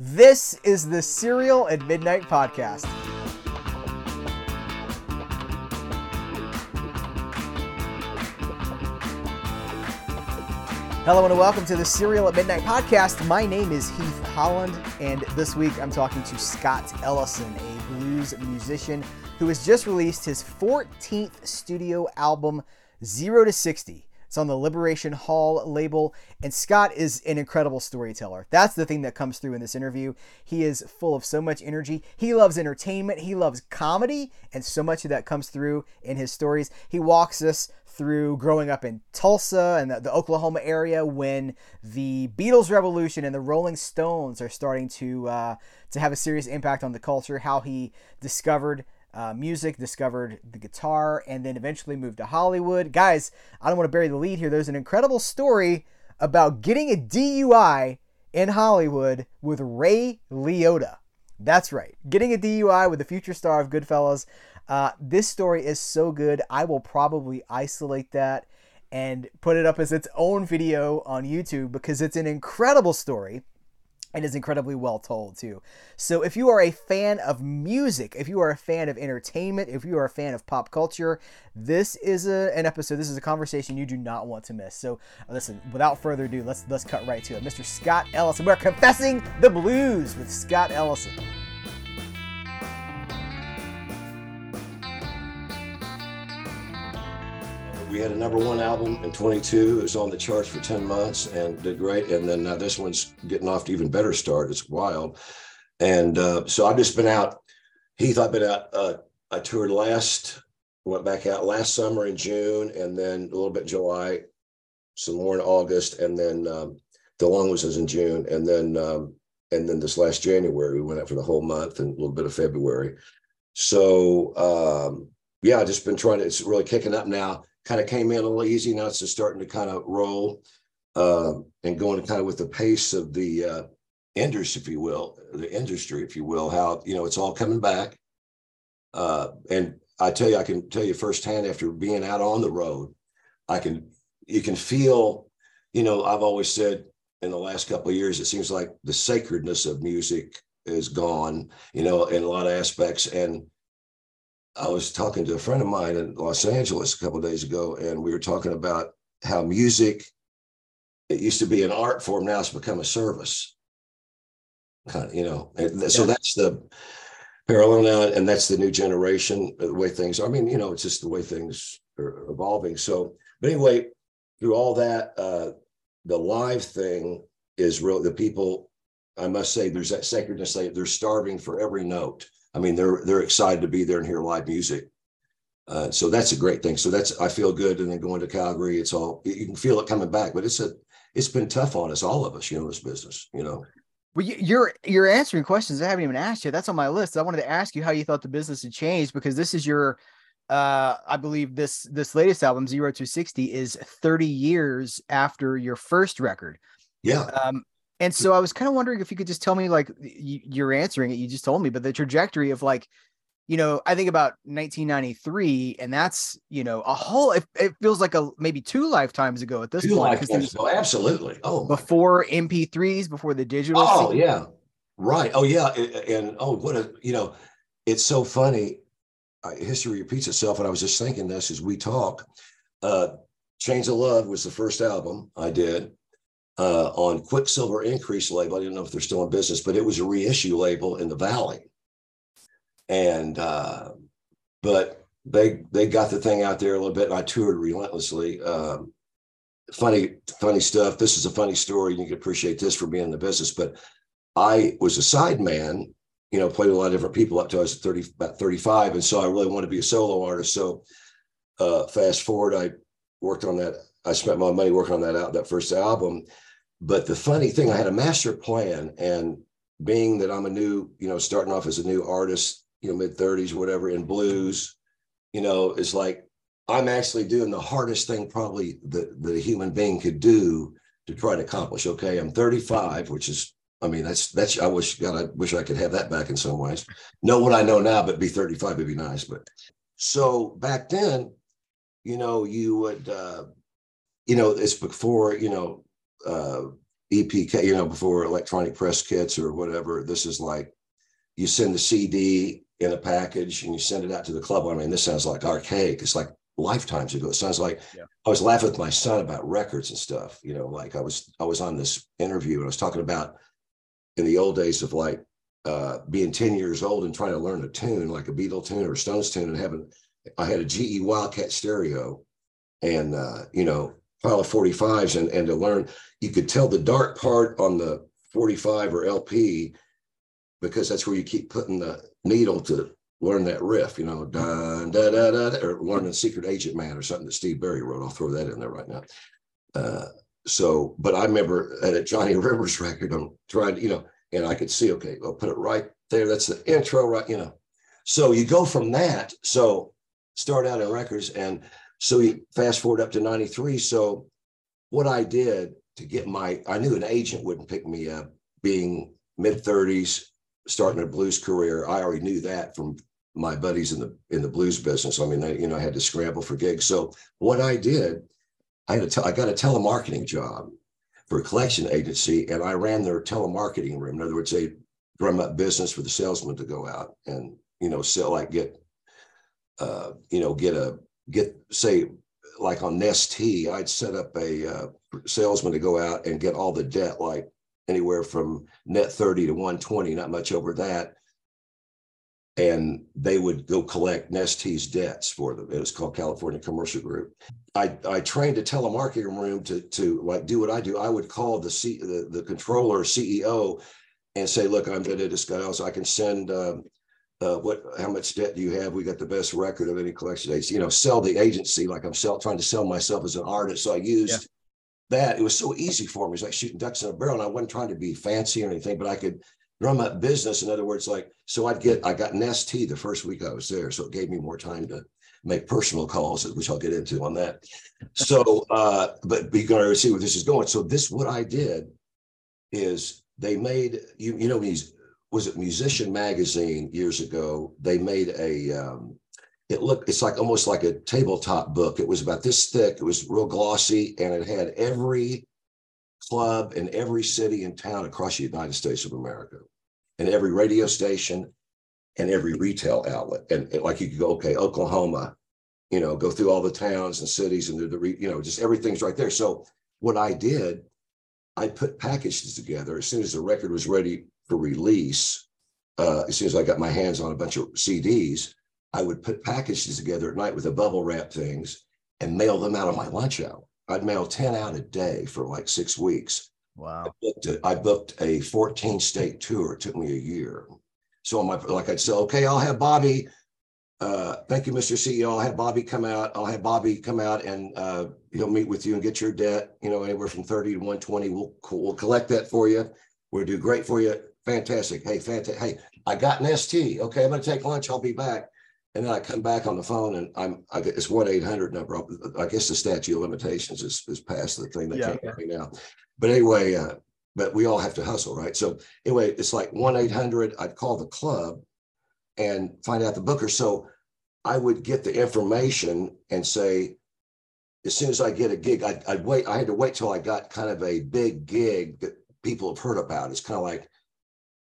This is the Cereal at Midnight podcast. Hello and welcome to the Cereal at Midnight podcast. My name is Heath Holland, and this week I'm talking to Scott Ellison, a blues musician who has just released his 14th studio album, Zero to 60. It's on the Liberation Hall label, and Scott is an incredible storyteller. That's the thing that comes through in this interview. He is full of so much energy. He loves entertainment, he loves comedy, and so much of that comes through in his stories. He walks us through growing up in Tulsa and the, the, Oklahoma area when the Beatles revolution and the Rolling Stones are starting to uh, to have a serious impact on the culture. How he discovered uh, music, discovered the guitar, and then eventually moved to Hollywood. Guys, I don't want to bury the lead here. There's an incredible story about getting a DUI in Hollywood with Ray Liotta. That's right, getting a DUI with the future star of Goodfellas. Uh, this story is so good. I will probably isolate that and put it up as its own video on YouTube because it's an incredible story and is incredibly well told too. So if you are a fan of music, if you are a fan of entertainment, if you are a fan of pop culture, this is a, an episode. This is a conversation you do not want to miss. So uh, listen, without further ado, let's let's cut right to it. Mr. Scott Ellison. We're confessing the blues with Scott Ellison. We had a number one album in 22. It was on the charts for 10 months and did great. And then now this one's getting off to even better start. It's wild. And uh, so I've just been out. Heath, I've been out. Uh, I toured last, went back out last summer in June, and then a little bit July, some more in August, and then um, the long was in June, and then um, and then this last January we went out for the whole month and a little bit of February. So um, yeah, I've just been trying to. It's really kicking up now kind of came in a little easy. Now it's just starting to kind of roll uh, and going kind of with the pace of the uh, industry, if you will, the industry, if you will, how, you know, it's all coming back. Uh, and I tell you, I can tell you firsthand after being out on the road, I can, you can feel, you know, I've always said in the last couple of years, it seems like the sacredness of music is gone, you know, in a lot of aspects. And I was talking to a friend of mine in Los Angeles a couple days ago, and we were talking about how music it used to be an art form, now it's become a service. Kind of, you know, and so that's the parallel now, and that's the new generation, the way things. Are. I mean, you know, it's just the way things are evolving. So, but anyway, through all that, uh, the live thing is real. The people, I must say, there's that sacredness. They, they're starving for every note I mean, they're they're excited to be there and hear live music. Uh, so that's a great thing. So that's I feel good. And then going to Calgary, it's all you can feel it coming back. But it's a it's been tough on us, all of us, you know, this business, you know. Well, you're you're answering questions I haven't even asked you. That's on my list. I wanted to ask you how you thought the business had changed because this is your, uh, I believe this this latest album Zero to Sixty is 30 years after your first record. Yeah. Um, and so I was kind of wondering if you could just tell me, like, you're answering it, you just told me, but the trajectory of like, you know, I think about 1993, and that's you know a whole. It, it feels like a maybe two lifetimes ago at this two point. Lifetimes ago, absolutely. Oh, before MP3s, before the digital. Oh yeah, right. Oh yeah, and, and oh what a you know, it's so funny. History repeats itself, and I was just thinking this as we talk. Uh, Chains of Love was the first album I did uh, on Quicksilver Increase label. I do not know if they're still in business, but it was a reissue label in the Valley. And uh, but they they got the thing out there a little bit, and I toured relentlessly. Um, funny funny stuff. This is a funny story. And You can appreciate this for being in the business, but I was a side man. You know, played a lot of different people up to I was 30, about 35. And so I really wanted to be a solo artist. So uh, fast forward, I worked on that. I spent my money working on that out, that first album. But the funny thing, I had a master plan, and being that I'm a new, you know, starting off as a new artist, you know, mid 30s, whatever, in blues, you know, it's like I'm actually doing the hardest thing probably that the human being could do to try to accomplish. Okay, I'm 35, which is, I mean, that's that's. I wish God, I wish I could have that back in some ways. Know what I know now, but be 35 would be nice. But so back then, you know, you would, uh, you know, it's before, you know, uh, EPK, you know, before electronic press kits or whatever. This is like you send the CD in a package and you send it out to the club. I mean, this sounds like archaic. It's like lifetimes ago. It sounds like yeah. I was laughing with my son about records and stuff. You know, like I was I was on this interview and I was talking about in the old days of like uh, being 10 years old and trying to learn a tune like a Beatle tune or Stones tune and having I had a GE Wildcat stereo and uh, you know pile of 45s and and to learn you could tell the dark part on the 45 or LP because that's where you keep putting the needle to learn that riff, you know, da da da da, or learning Secret Agent Man or something that Steve Barri wrote. I'll throw that in there right now. Uh, so, but I remember at a Johnny Rivers record, I'm trying to, you know, and I could see, okay, I'll put it right there. That's the intro, right? You know. So you go from that. So start out in records, and so you fast forward up to '93. So what I did to get my, I knew an agent wouldn't pick me up, being mid 30s, starting a blues career. I already knew that from my buddies in the in the blues business. I mean, I, you know, I had to scramble for gigs. So what I did, I had a I got a telemarketing job for a collection agency, and I ran their telemarketing room. In other words, they drum up business for the salesman to go out and you know sell like get, uh, you know, get a get say like on Nestea, I'd set up a uh, salesman to go out and get all the debt like anywhere from net 30 to 120, not much over that. And they would go collect Nestea's debts for them. It was called California Commercial Group. I, I trained a telemarketing room to, to like do what I do. I would call the, C, the, the controller CEO and say, look, I'm going to discuss, I can send um, uh, what how much debt do you have? We got the best record of any collection agency. You know, sell the agency like I'm sell, trying to sell myself as an artist. So I used that it was so easy for me. It was like shooting ducks in a barrel. And I wasn't trying to be fancy or anything, but I could drum up business. In other words, like, so I'd get, I got an st the first week I was there. So it gave me more time to make personal calls, which I'll get into on that. So, uh, but you're going to see where this is going. So this, what I did is they made, you, you know, these, was it Musician Magazine years ago? They made a, um, it looked it's like almost like a tabletop book. It was about this thick it was real glossy and it had every club in every city and town across the united states of america and every radio station and every retail outlet and, like you could go okay oklahoma you know go through all the towns and cities and the, the you know just everything's right there. So what i did i put packages together. As soon as the record was ready for release uh, as soon as i got my hands on a bunch of cds I would put packages together at night with the bubble wrap things and mail them out on my lunch hour. I'd mail 10 out a day for like six weeks. Wow. I booked a, I booked a 14 state tour. It took me a year. So my, like I'd say, okay, I'll have Bobby. Uh, thank you, Mr. CEO. I'll have Bobby come out. I'll have Bobby come out and uh, he'll meet with you and get your debt, you know, anywhere from 30 to 120. We'll, we'll collect that for you. We'll do great for you. Fantastic. Hey, fantastic. Hey, I got an ST. Okay, I'm going to take lunch. I'll be back. And then I come back on the phone and I'm, I it's one eight hundred number. I guess the statute of limitations is, is past the thing that yeah, came yeah. now. But anyway, uh, but we all have to hustle, right? So anyway, it's like one eight hundred. I'd call the club and find out the booker. So I would get the information and say, as soon as I get a gig, I'd, I'd wait. I had to wait till I got kind of a big gig that people have heard about. It's kind of like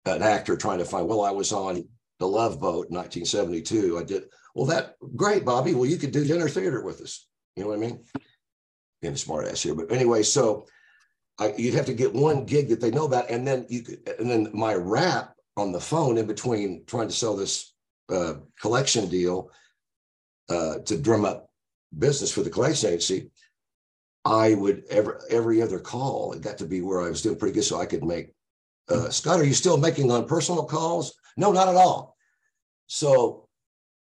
an actor trying to find. Well, I was on the Love Boat in 1972. I did, well, that great, Bobby. Well, you could do dinner theater with us. You know what I mean? Being a smart ass here. But anyway, so I, you'd have to get one gig that they know about. And then you could, and then my rap on the phone in between trying to sell this uh, collection deal uh, to drum up business for the collection agency. I would every every other call, it got to be where I was doing pretty good. So I could make uh, Scott, are you still making on personal calls? No, not at all. So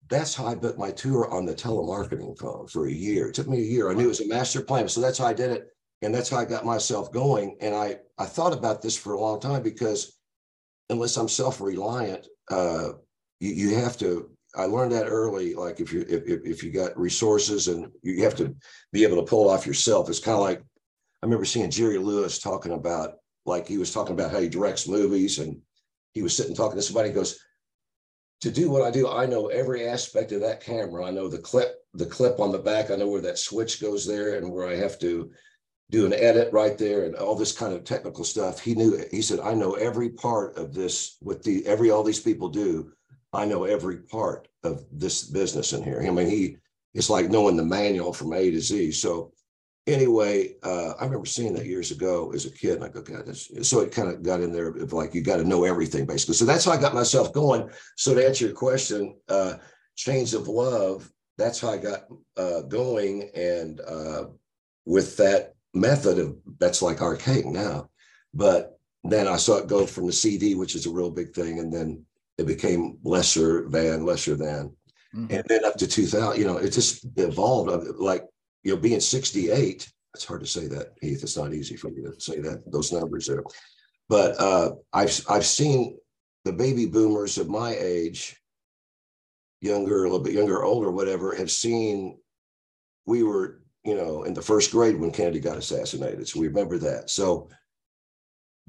that's how I booked my tour on the telemarketing phone for a year. It took me a year. I knew it was a master plan. So that's how I did it. And that's how I got myself going. And I, I thought about this for a long time because unless I'm self-reliant, uh, you, you have to, I learned that early. Like if you, if, if you got resources and you have to be able to pull off yourself, it's kind of like, I remember seeing Jerry Lewis talking about, like he was talking about how he directs movies and he was sitting talking to somebody. He goes, to do what I do, I know every aspect of that camera. I know the clip, the clip on the back. I know where that switch goes there and where I have to do an edit right there and all this kind of technical stuff. He knew, he said, I know every part of this, what the, every, all these people do. I know every part of this business in here. I mean, he, it's like knowing the manual from A to Z. So anyway, uh, I remember seeing that years ago as a kid. And I go, God, this, so it kind of got in there of like, you got to know everything basically. So that's how I got myself going. So to answer your question, uh, Chains of Love, that's how I got uh, going. And uh, with that method of, that's like archaic now. But then I saw it go from the CD, which is a real big thing. And then it became lesser than, lesser than. Mm-hmm. And then up to 2000, you know, it just evolved. Like you know, being 68, it's hard to say that, Heath. It's not easy for me to say that those numbers there. But uh, I've I've seen the baby boomers of my age, younger, a little bit younger, older, whatever, have seen we were, you know, in the first grade when Kennedy got assassinated. So we remember that. So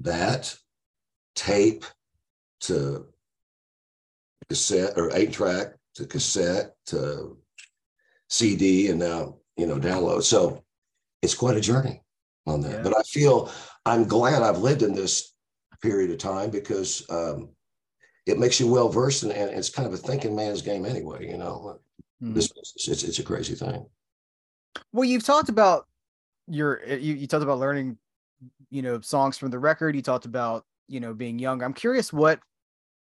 that tape to cassette or eight track to cassette to CD and now you know, download. So it's quite a journey on that. Yeah. But I feel I'm glad I've lived in this period of time because um, it makes you well versed and, and, it's kind of a thinking man's game anyway. You know, mm. this it's it's a crazy thing. Well, you've talked about your you, you talked about learning, you know, songs from the record. You talked about you know being young. I'm curious what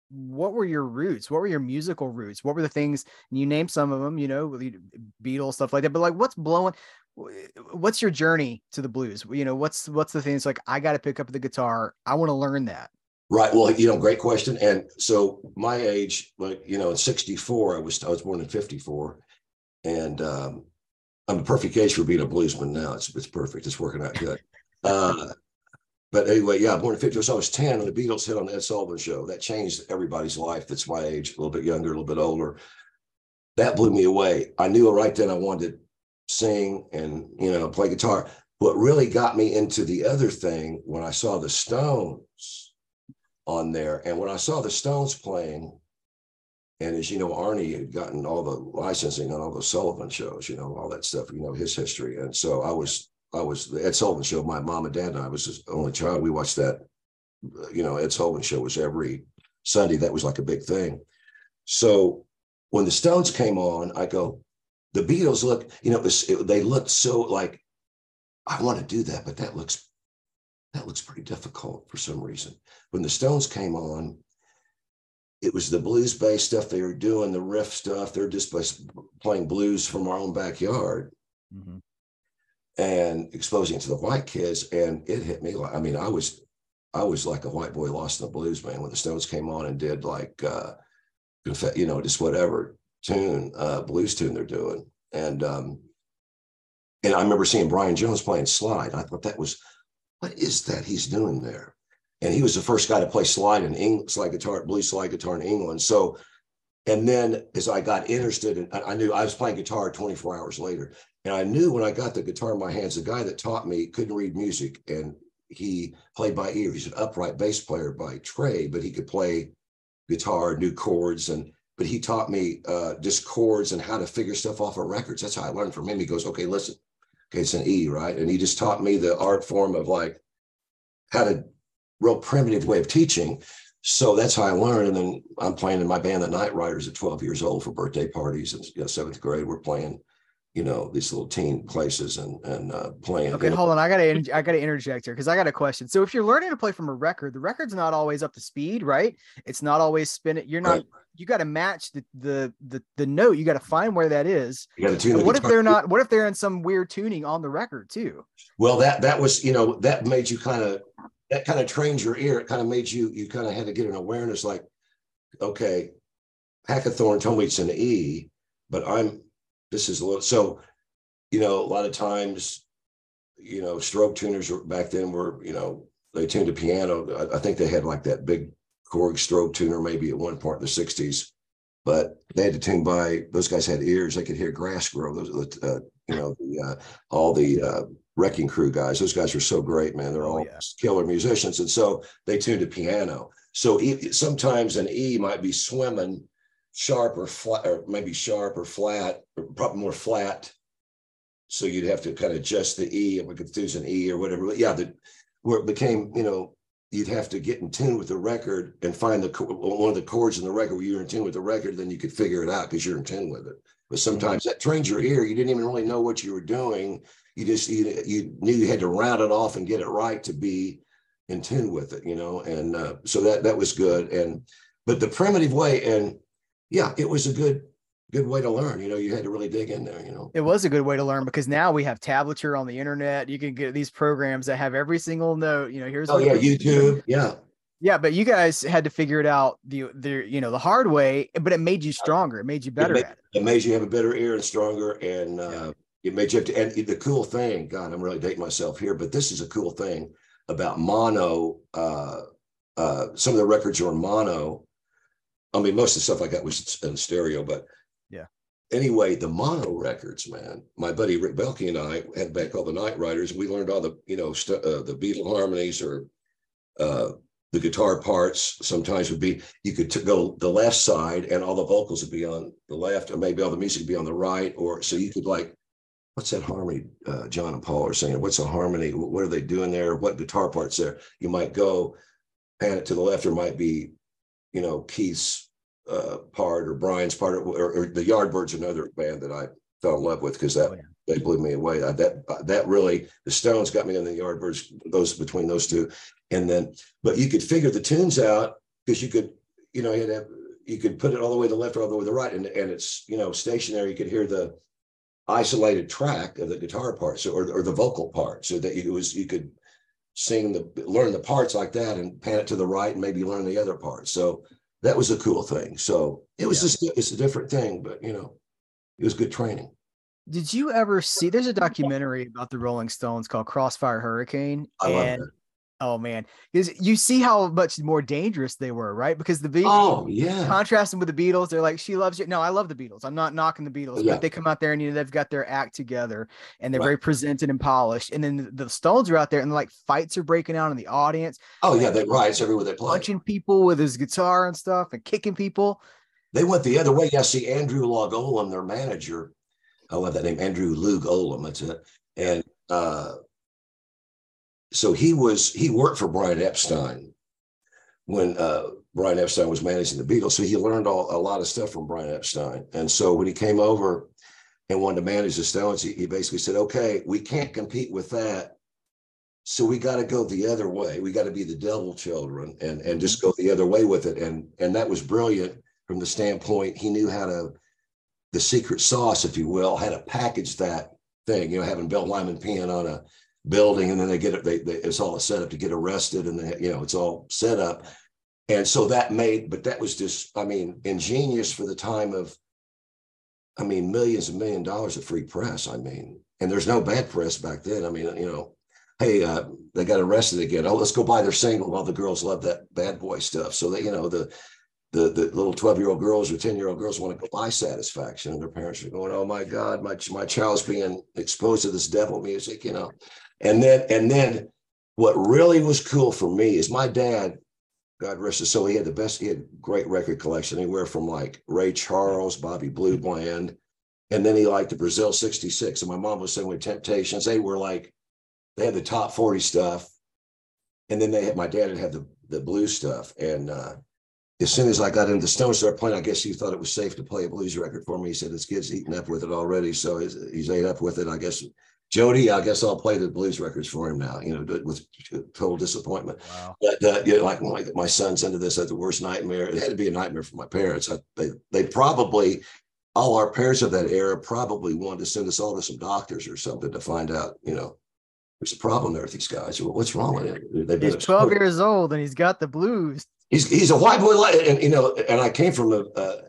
what were your roots? What were your musical roots? What were the things? you named some of them, you know, Beatles stuff like that. But like, what's blowing? What's your journey to the blues? You know, what's what's the things like? I got to pick up the guitar. I want to learn that. Right. Well, you know, great question. And so my age, like you know, in '64, I was I was born in '54, and um, I'm a perfect case for being a bluesman now. It's it's perfect. It's working out good. Uh, but anyway, yeah, born in 50. So I was 10 when the Beatles hit on the Ed Sullivan show. That changed everybody's life that's my age, a little bit younger, a little bit older. That blew me away. I knew right then I wanted to sing and, you know, play guitar. What really got me into the other thing when I saw the Stones on there, and when I saw the Stones playing, and as you know, Arnie had gotten all the licensing on all the Sullivan shows, you know, all that stuff, you know, his history. And so I was I was the Ed Sullivan show. My mom and dad and I was his only child. We watched that. You know, Ed Sullivan show was every Sunday. That was like a big thing. So when the Stones came on, I go, the Beatles look. You know, it was, it, they looked so like I want to do that, but that looks that looks pretty difficult for some reason. When the Stones came on, it was the blues based stuff they were doing, the riff stuff. They're just playing blues from our own backyard. Mm-hmm and exposing to the white kids. And it hit me like, I mean, I was, I was like a white boy lost in the blues, man, when the Stones came on and did like, uh, you know, just whatever tune, uh, blues tune they're doing. And, um, and I remember seeing Brian Jones playing slide. I thought that was, what is that he's doing there? And he was the first guy to play slide in English, slide guitar, blues slide guitar in England. So, and then as I got interested, in, I knew I was playing guitar 24 hours later. And I knew when I got the guitar in my hands, the guy that taught me couldn't read music and he played by ear. He's an upright bass player by trade, but he could play guitar, new chords, and but he taught me uh, just chords and how to figure stuff off of records. That's how I learned from him. He goes, okay, listen, okay, it's an E, right? And he just taught me the art form of like how to real primitive way of teaching. So that's how I learned. And then I'm playing in my band, the Night Riders, at 12 years old for birthday parties. And you know, seventh grade, we're playing you know these little teen places and and uh, playing. Okay, hold on. I gotta I gotta interject here because I got a question. So if you're learning to play from a record, the record's not always up to speed, right? It's not always spinning. You're not. Right. You got to match the, the the the note. You got to find where that is. You got to tune. what if they're not? What if they're in some weird tuning on the record too? Well, that that was you know that made you kind of that kind of trained your ear. It kind of made you you kind of had to get an awareness like, okay, Hackathorn told me it's an E, but I'm this is a little so you know a lot of times you know strobe tuners back then were you know they tuned a piano I, I, think they had like that big korg strobe tuner maybe at one point in the 60s but they had to tune by those guys had ears they could hear grass grow those uh, you know the, uh, all the uh, wrecking crew guys those guys are so great man they're oh, all yeah. killer musicians and so they tuned a piano so sometimes an e might be swimming sharp or flat, or maybe sharp or flat, or probably more flat so you'd have to kind of adjust the E, and we could use an E or whatever. But yeah, the where it became, you know, you'd have to get in tune with the record and find the one of the chords in the record where you're in tune with the record, then you could figure it out because you're in tune with it. But sometimes that trains your ear. You didn't even really know what you were doing. You just you, you knew you had to round it off and get it right to be in tune with it, you know. And uh, so that that was good. And but the primitive way, and yeah, it was a good good way to learn. You know, you had to really dig in there. You know, it was a good way to learn because now we have tablature on the internet. You can get these programs that have every single note. You know, here's oh yeah, YouTube, yeah, yeah. But you guys had to figure it out the the you know the hard way, but it made you stronger. It made you better it made, at it. It made you have a better ear and stronger, and uh, yeah. it made you have to. And the cool thing, God, I'm really dating myself here, but this is a cool thing about mono. Uh, uh, some of the records are mono. I mean, most of the stuff I got was in stereo, but yeah. Anyway, the mono records, man. My buddy Rick Belke and I had back called the Night Riders. We learned all the, you know, st- uh, the Beatle harmonies or uh, the guitar parts. Sometimes would be you could t- go the left side and all the vocals would be on the left, or maybe all the music would be on the right, or so you could like, what's that harmony? Uh, John and Paul are saying, what's a harmony? What are they doing there? What guitar parts there? You might go pan it to the left, or might be, you know, Keith's uh, part or Brian's part or, or, the Yardbirds, another band that I fell in love with because that oh, yeah. they blew me away. I, that that really the Stones got me on the Yardbirds. Those between those two, and then but you could figure the tunes out because you could you know you have, you could put it all the way to the left or all the way to the right, and and it's you know stationary. You could hear the isolated track of the guitar part, so or, or the vocal part, so that it was you could sing the learn the parts like that and pan it to the right and maybe learn the other parts. So that was a cool thing. So it was yeah. just it's a different thing, but you know, it was good training. Did you ever see? There's a documentary about the Rolling Stones called Crossfire Hurricane. I and Oh man, because you see how much more dangerous they were, right? Because the Beatles, oh yeah, contrasting with the Beatles, they're like, "She loves you." No, I love the Beatles. I'm not knocking the Beatles, yeah. but they come out there and you know they've got their act together and they're right. very presented and polished. And then the Stones are out there and like fights are breaking out in the audience. Oh yeah, they riots everywhere they play, punching people with his guitar and stuff and kicking people. They went the other way. Yeah, see Andrew Loog Oldham, their manager. I love that name, Andrew Loog Oldham. That's it. And uh, so he was he worked for Brian Epstein when uh, Brian Epstein was managing the Beatles. So he learned all, a lot of stuff from Brian Epstein. And so when he came over and wanted to manage the Stones, he, he basically said, "Okay, we can't compete with that." So we got to go the other way. We got to be the devil children and and just go the other way with it. And and that was brilliant from the standpoint he knew how to the secret sauce, if you will, how to package that thing. You know, having Bill Wyman peeing on a building and then they get it they, they, it's all set up to get arrested and they, you know it's all set up. And so that made but that was just i mean ingenious for the time of i mean millions and million dollars of free press i mean. And there's no bad press back then. I mean you know hey uh, they got arrested again. Oh let's go buy their single while the girls love that bad boy stuff. So that you know the the, the little 12 year old girls or 10 year old girls want to go buy satisfaction and their parents are going oh my god my, my child's being exposed to this devil music you know and then, and then what really was cool for me is my dad, God rest his soul, he had the best, he had great record collection, anywhere from like Ray Charles, Bobby Blue Bland. And then he liked the Brazil 66. And my mom was saying with Temptations, they were like, they had the top 40 stuff. And then they had, my dad had had the, the blues stuff. And uh, as soon as I got into Stones started playing, I guess he thought it was safe to play a blues record for me. He said his kid's eaten up with it already. So he's, he's ate up with it. I guess Jody, I guess I'll play the blues records for him now. You know, with total disappointment. Wow. But uh, you know, like my, my son's into this at the worst nightmare. It had to be a nightmare for my parents. I, they they probably all our parents of that era probably wanted to send us all to some doctors or something to find out. You know, there's a problem there with these guys. What's wrong with him? They've he's 12 years old and he's got the blues. He's he's a white boy, and you know, and I came from a uh,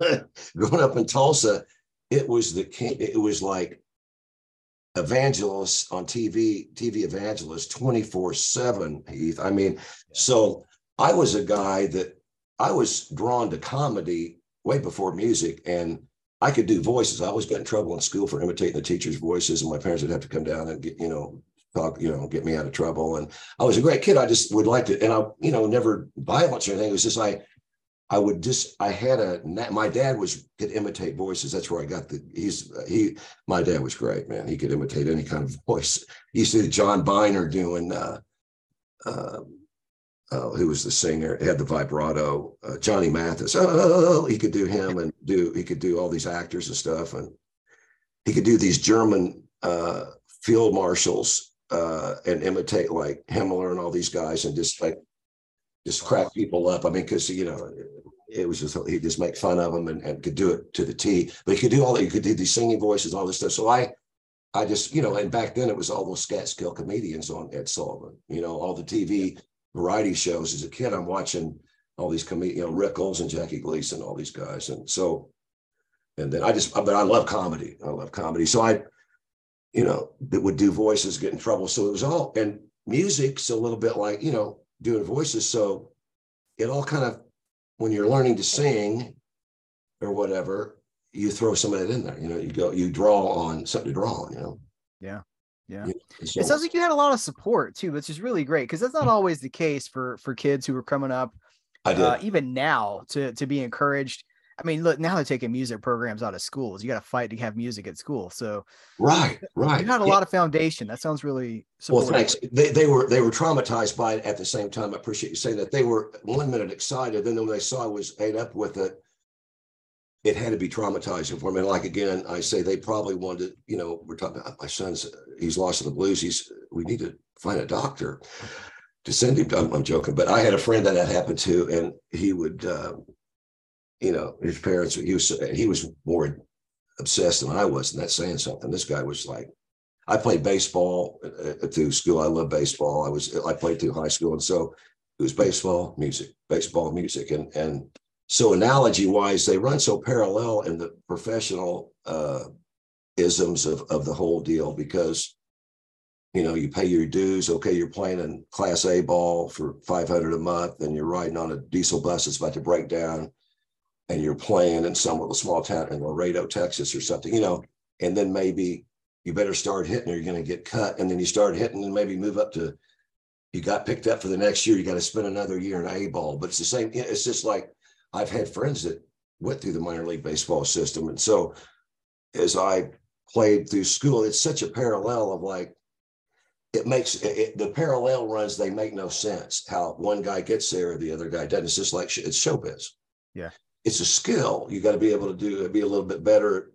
growing up in Tulsa. It was the it was like evangelists on TV, TV evangelists 24 7, Heath. I mean, so I was a guy that I was drawn to comedy way before music and I could do voices. I always got in trouble in school for imitating the teachers' voices, and my parents would have to come down and get, you know, talk, you know, get me out of trouble. And I was a great kid. I just would like to, and I, you know, never violence or anything. It was just I, I would just I had a my dad was could imitate voices. That's where I got the he's he my dad was great man. He could imitate any kind of voice. He You see John Byner doing uh, uh, uh, who was the singer, had the vibrato. Uh, Johnny Mathis, oh, he could do him and do he could do all these actors and stuff, and he could do these German uh, field marshals uh, and imitate like Himmler and all these guys, and just like just crack people up. I mean, because you know, it was just he just make fun of them and, and could do it to the T. But he could do all that. He could do these singing voices, all this stuff. So I, I just you know, and back then it was all those Catskill comedians on Ed Sullivan. You know, all the TV variety shows as a kid. I'm watching all these comedians, you know, Rickles and Jackie Gleason, all these guys, and so, and then I just, but I love comedy. I love comedy. So I, you know, that would do voices, get in trouble. So it was all and music's a little bit like you know doing voices. So it all kind of when you're learning to sing or whatever, you throw some of that in there. You know, you go, you draw on something to draw on. You know. Yeah. Yeah. So, it sounds like you had a lot of support too, which is really great because that's not mm. always the case for for kids who are coming up. I did. Uh, even now to to be encouraged. I mean, look, now they're taking music programs out of schools. You got to fight to have music at school. So right, right. You had a yeah. lot of foundation. That sounds really supportive. well. Thanks. They, they were they were traumatized by it at the same time. I appreciate you saying that. They were one minute excited, then when they saw I was ate up with it, it had to be traumatizing for me. And like again, I say they probably wanted, you know, we're talking about my son's he's lost in the blues. He's we need to find a doctor to send him. I'm, I'm joking, but I had a friend that that happened to, and he would, uh, you know, his parents. He was he was more obsessed than I was, and that's saying something. This guy was like, I played baseball uh, through school. I love baseball. I was I played through high school, and so it was baseball, music, baseball, music, and and so analogy wise, they run so parallel in the professional uh, isms of, of the whole deal because you know you pay your dues okay you're playing in class a ball for 500 a month and you're riding on a diesel bus that's about to break down and you're playing in some little small town in laredo texas or something you know and then maybe you better start hitting or you're going to get cut and then you start hitting and maybe move up to you got picked up for the next year you got to spend another year in a ball but it's the same it's just like I've had friends that went through the minor league baseball system. And so as I played through school, it's such a parallel of like, it makes it, the parallel runs, they make no sense how one guy gets there, the other guy doesn't. It's just like it's showbiz. Yeah. It's a skill. You got to be able to do, be a little bit better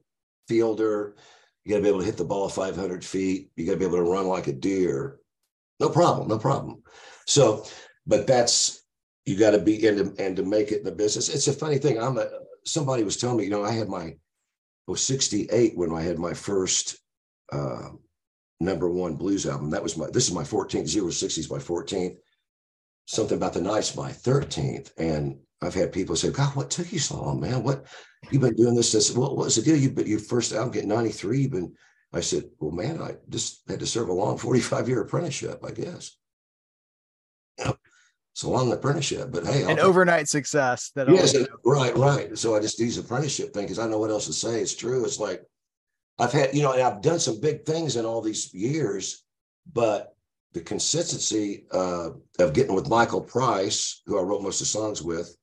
fielder. You got to be able to hit the ball 500 feet. You got to be able to run like a deer. No problem. No problem. So, but that's you got to be in and to make it in the business. It's a funny thing. I'm a somebody was telling me, you know, I had my I was 68 when I had my first uh, number one blues album. That was my this is my 14th, zero sixties my 14th. Something about the nights my 13th. And I've had people say, God, what took you so long, man? What you've been doing this? This what was the deal? You but your first album get 93, you've been I said, Well, man, I just had to serve a long 45 year apprenticeship, I guess. It's a long apprenticeship, but hey, an overnight success. That yes, right, right. So I just use apprenticeship thing because I know what else to say. It's true. It's like I've had, you know, and I've done some big things in all these years, but the consistency uh, of getting with Michael Price, who I wrote most of the songs with,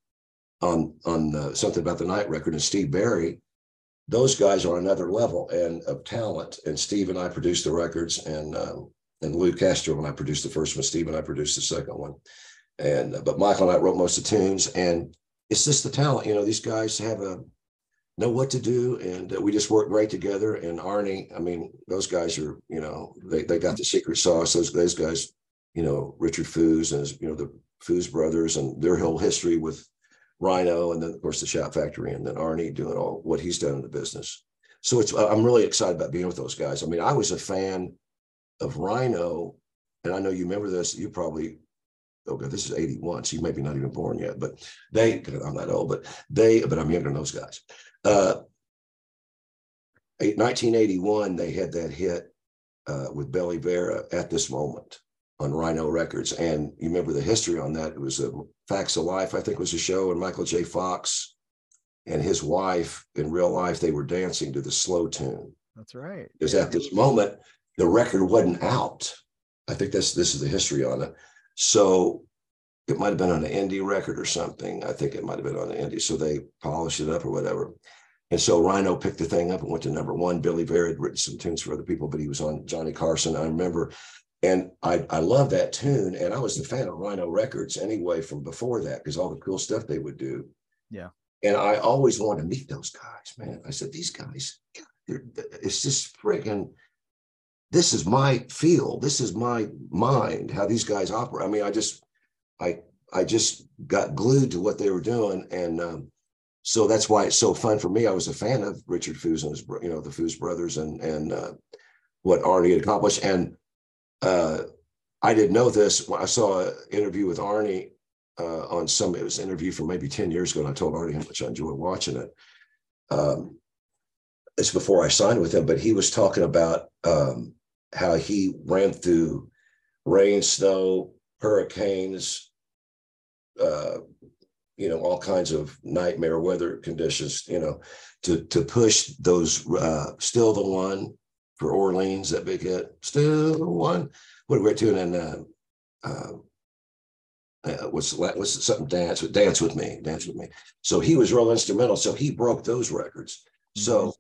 on on uh, something about the night record, and Steve Barri, those guys are another level and of talent. And Steve and I produced the records, and um, and Lou Castro and I produced the first one. Steve and I produced the second one and but Michael and I wrote most of the tunes, and it's just the talent. You know, these guys have a know what to do, and uh, we just work great together. And Arnie, I mean, those guys are you know they they got the secret sauce. Those those guys, you know, Richard Foos and his, you know the Foos brothers and their whole history with Rhino, and then of course the Shout Factory, and then Arnie doing all what he's done in the business. So it's I'm really excited about being with those guys. I mean, I was a fan of Rhino, and I know you remember this. You probably okay, this is 81, so you may be not even born yet, but they, I'm not old, but they, but I'm younger than those guys. Uh, 1981, they had that hit uh, with Billy Vera at this moment on Rhino Records. And you remember the history on that. It was a Facts of Life, I think was a show, and Michael J. Fox and his wife in real life, they were dancing to the slow tune. That's right. Because yeah. at this moment, the record wasn't out. I think that's this is the history on it. So it might have been on an indie record or something. I think it might have been on an indie. So they polished it up or whatever. And so Rhino picked the thing up and went to number one. Billy Vera had written some tunes for other people, but he was on Johnny Carson. I remember, and I I love that tune. And I was a fan of Rhino Records anyway from before that because all the cool stuff they would do. Yeah. And I always wanted to meet those guys, man. I said, these guys, it's just freaking. This is my field. This is my mind. How these guys operate. I mean, I just, I I just got glued to what they were doing, and um, so that's why it's so fun for me. I was a fan of Richard Foos and his, you know, the Foos brothers and and uh, what Arnie had accomplished. And uh, I didn't know this. I saw an interview with Arnie uh, on some. It was an interview from maybe ten years ago, and I told Arnie how much I enjoyed watching it. Um, it's before I signed with him, but he was talking about um, how he ran through rain, snow, hurricanes, uh, you know all kinds of nightmare weather conditions you know to to push those uh still the one for orleans that big hit. Still one. What we're doing and uh, uh, uh, what's what's something dance with dance with me dance with me. So he was real instrumental so he broke those records. Mm-hmm. so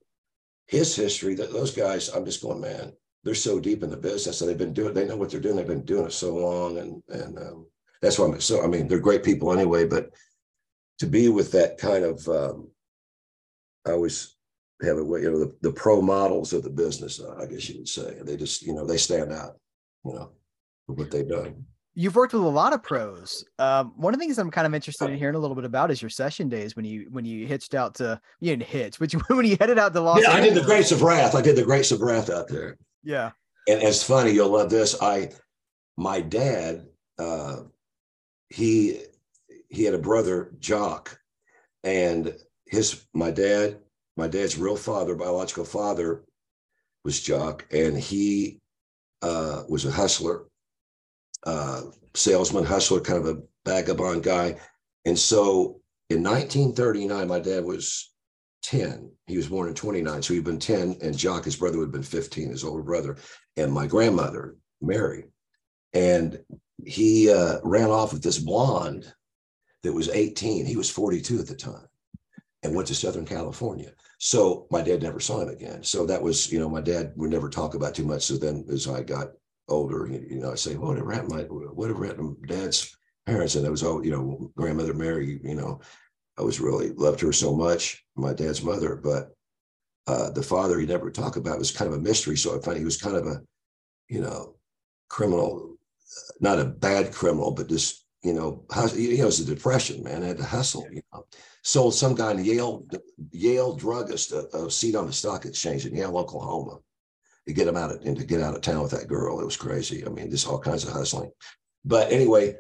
his history that those guys i'm just going man they're so deep in the business and they've been doing they know what they're doing they've been doing it so long and and um, that's why i'm so i mean they're great people anyway but to be with that kind of um, I always have a way, you know, the, the pro models of the business, uh, I guess you would say. They just, you know, they stand out, you know, for what they've done. You've worked with a lot of pros. Um, one of the things I'm kind of interested in hearing a little bit about is your session days when you when you hitched out to you didn't hitch, but you, when you headed out to Los. Yeah, Angeles. I did the Grapes of Wrath. I did the Grapes of Wrath out there. Yeah, and it's funny. You'll love this. I, my dad, uh, he he had a brother Jock, and his my dad my dad's real father biological father was jock and he uh, was a hustler uh, salesman hustler kind of a vagabond guy. And so in 1939 my dad was 10 he was born in 29 so he'd been 10 and jock his brother would have been 15 his older brother and my grandmother mary. And he uh, ran off with this blonde that was 18. He was 42 at the time and went to Southern California. So my dad never saw him again. So that was, you know, my dad would never talk about too much. So then as I got older, you know, I say, well, whatever happened, my, whatever happened to dad's parents? And that was all, you know, grandmother Mary, you know, I was really loved her so much, my dad's mother, but uh, the father he never talked about was kind of a mystery. So I find he was kind of a, you know, criminal, not a bad criminal, but just you know, you know, it was a depression, man. I had to hustle, you know. Sold some guy in Yale, Yale druggist a, a, seat on the stock exchange in Yale, Oklahoma, to get him out of and to get out of town with that girl. It was crazy. I mean, just all kinds of hustling. But anyway,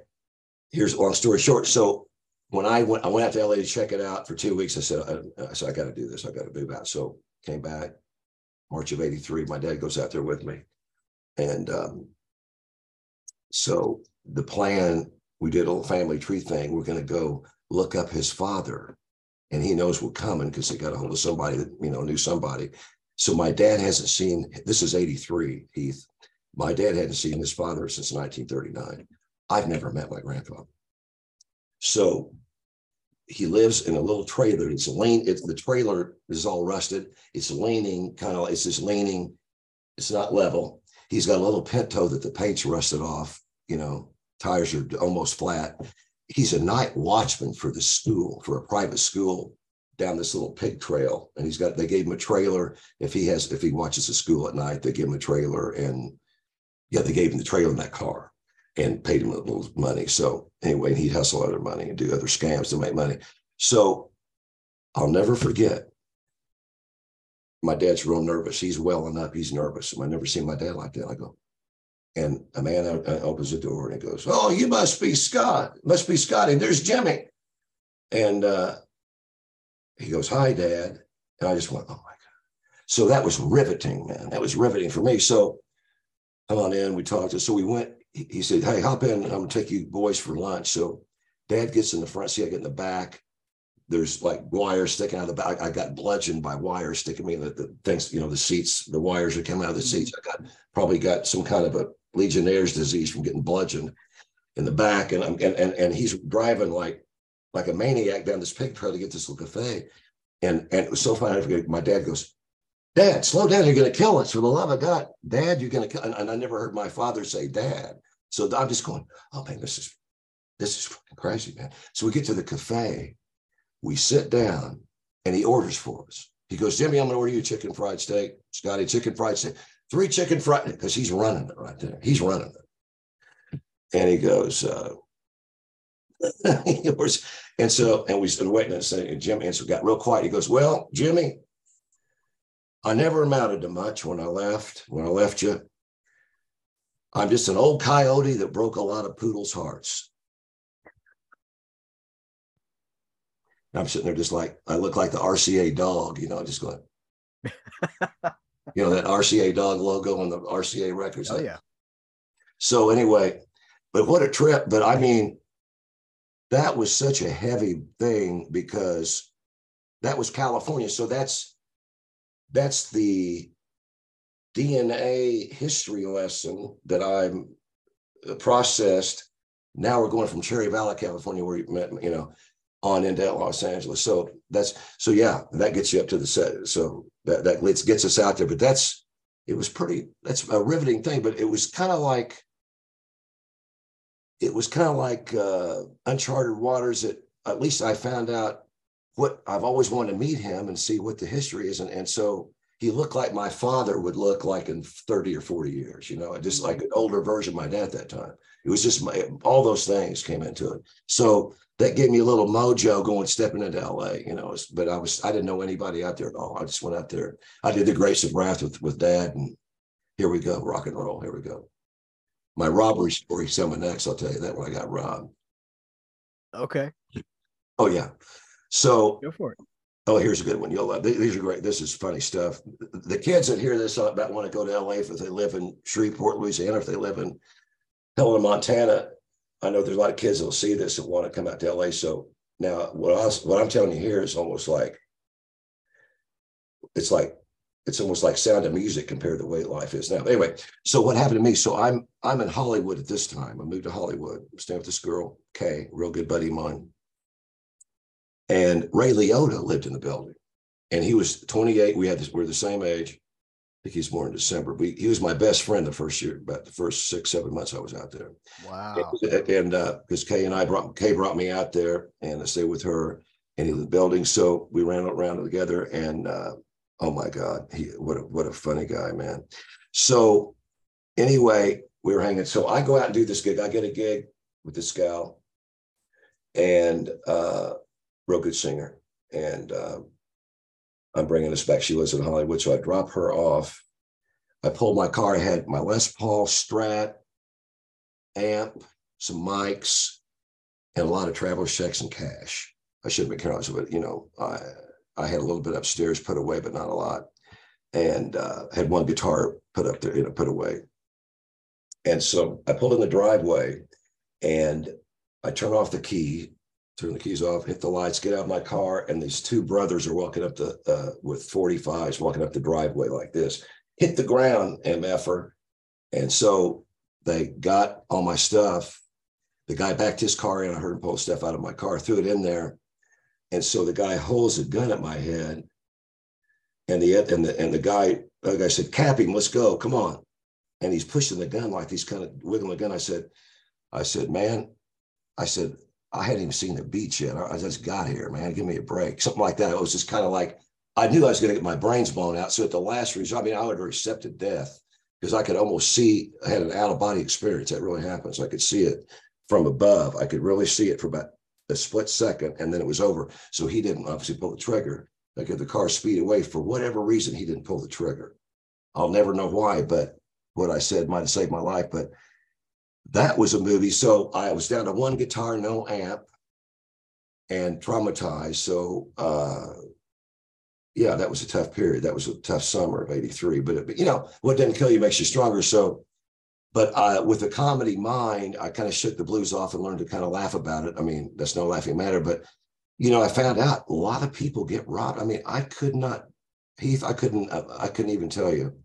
here's a long story short. So when I went, I went out to LA to check it out for two weeks. I said, I, I said, I got to do this. I got to move out. So came back March of 83. My dad goes out there with me. And um, so the plan we did a little family tree thing. We're going to go look up his father, and he knows we're coming because he got a hold of somebody that you know knew somebody. So my dad hasn't seen. This is '83, Heath. My dad hadn't seen his father since 1939. I've never met my grandfather. So he lives in a little trailer. It's lean. It's the trailer is all rusted. It's leaning, kind of. It's just leaning. It's not level. He's got a little pinto that the paint's rusted off. You know, tires are almost flat. He's a night watchman for the school, for a private school down this little pig trail. And he's got, they gave him a trailer. If he has, if he watches the school at night, they give him a trailer. And yeah, they gave him the trailer in that car and paid him a little money. So anyway, he'd hustle other money and do other scams to make money. So I'll never forget. My dad's real nervous. He's well enough. He's nervous. I've never seen my dad like that. I go, and a man opens the door and he goes, Oh, you must be Scott. Must be Scotty. There's Jimmy. And uh, he goes, Hi, Dad. And I just went, Oh my God. So that was riveting, man. That was riveting for me. So come on in. We talked. So we went. He said, Hey, hop in. I'm going to take you boys for lunch. So dad gets in the front seat. I get in the back. There's like wires sticking out of the back. I got bludgeoned by wires sticking me in the, the things, you know, the seats, the wires are coming out of the seats. I got probably got some kind of a Legionnaire's disease from getting bludgeoned. in the back, and I'm and and, and he's driving like like a maniac down this pig trail to get this little cafe. And and it was so funny. I forget. My dad goes, Dad, slow down. You're going to kill us. For the love of God, Dad, you're going to kill. And, and, I never heard my father say Dad. So I'm just going, oh man, this is this is crazy, man. So we get to the cafe, we sit down, and he orders for us. He goes, Jimmy, I'm going to order you chicken fried steak. Scotty, chicken fried steak. Three chicken fried, because he's running it right there. He's running it. And he goes, uh, and so, and we stood waiting and saying, Jim answered, got real quiet. He goes, Well, Jimmy, I never amounted to much when I left, when I left you. I'm just an old coyote that broke a lot of poodles' hearts. And I'm sitting there just like, I look like the RCA dog, you know, just going, you know, that RCA dog logo on the RCA records. Oh, yeah. So, anyway, but what a trip. But I mean, that was such a heavy thing because that was California. So that's that's the DNA history lesson that I'm uh, processed. Now we're going from Cherry Valley, California, where you met, you know, on into Los Angeles. So that's so yeah, that gets you up to the set. So that that gets us out there. But that's it was pretty. That's a riveting thing. But it was kind of like it was kind of like uh, uncharted waters. That at least I found out what I've always wanted to meet him and see what the history is. And, and so he looked like my father would look like in 30 or 40 years, you know, just like an older version of my dad at that time. It was just my, all those things came into it. So that gave me a little mojo going stepping into LA, you know, but I was, I didn't know anybody out there at all. I just went out there. I did the Grapes of Wrath with, with dad and here we go, rock and roll. Here we go. My robbery story coming next. I'll tell you that when I got robbed. Okay. Oh yeah. So go for it. Oh, here's a good one. You'll love these are great. This is funny stuff. The kids that hear this about want to go to LA if they live in Shreveport, Louisiana, if they live in Helena, Montana. I know there's a lot of kids that'll see this and want to come out to LA. So now what I what I'm telling you here is almost like it's like it's almost like sound of music compared to the way life is now. Anyway, so what happened to me? So I'm I'm in Hollywood at this time. I moved to Hollywood. I'm staying with this girl, Kay, real good buddy of mine. And Ray Liotta lived in the building. And he was 28. We had this, we are the same age. Think he's born in December. We, he was my best friend the first year, about the first six, seven months I was out there. Wow. And, because uh, Kay and I brought Kay brought me out there and I stayed with her and he was in the building. So we ran around together and uh, oh my God, he what a what a funny guy, man. So anyway, we were hanging. So I go out and do this gig. I get a gig with this gal, and uh, real good singer, and uh, I'm bringing us back. She lives in Hollywood, so I drop her off. I pulled my car. I had my Les Paul Strat amp, some mics, and a lot of traveler's checks and cash. I should have been careless, but you know, I I had a little bit upstairs put away, but not a lot, and uh, had one guitar put up there, you know, put away. And so I pulled in the driveway, and I turn off the key, turn the keys off, hit the lights, get out of my car, and these two brothers are walking up the uh, with 45s, walking up the driveway like this, hit the ground, mf'er, and so they got all my stuff. The guy backed his car in. I heard him pull stuff out of my car, threw it in there, and so the guy holds a gun at my head, and the and the and the guy, the guy said, "Cap him, let's go, come on." And he's pushing the gun like he's kind of wiggling the gun. I said, "I said, man, I said I hadn't even seen the beach yet. I just got here, man. Give me a break, something like that." It was just kind of like I knew I was going to get my brains blown out. So at the last resort, I mean, I would have accepted death because I could almost see. I had an out of body experience that really happens. I could see it from above. I could really see it for about a split second, and then it was over. So he didn't obviously pull the trigger. Like if the car speed away for whatever reason, he didn't pull the trigger. I'll never know why, but what I said might have saved my life. But that was a movie. So I was down to one guitar, no amp, and traumatized. So uh, yeah, that was a tough period. That was a tough summer of '83. But, but you know, what doesn't kill you makes you stronger. So but uh, with a comedy mind, I kind of shook the blues off and learned to kind of laugh about it. I mean, that's no laughing matter, but you know, I found out a lot of people get robbed. I mean, I could not, Heath, I couldn't, I couldn't even tell you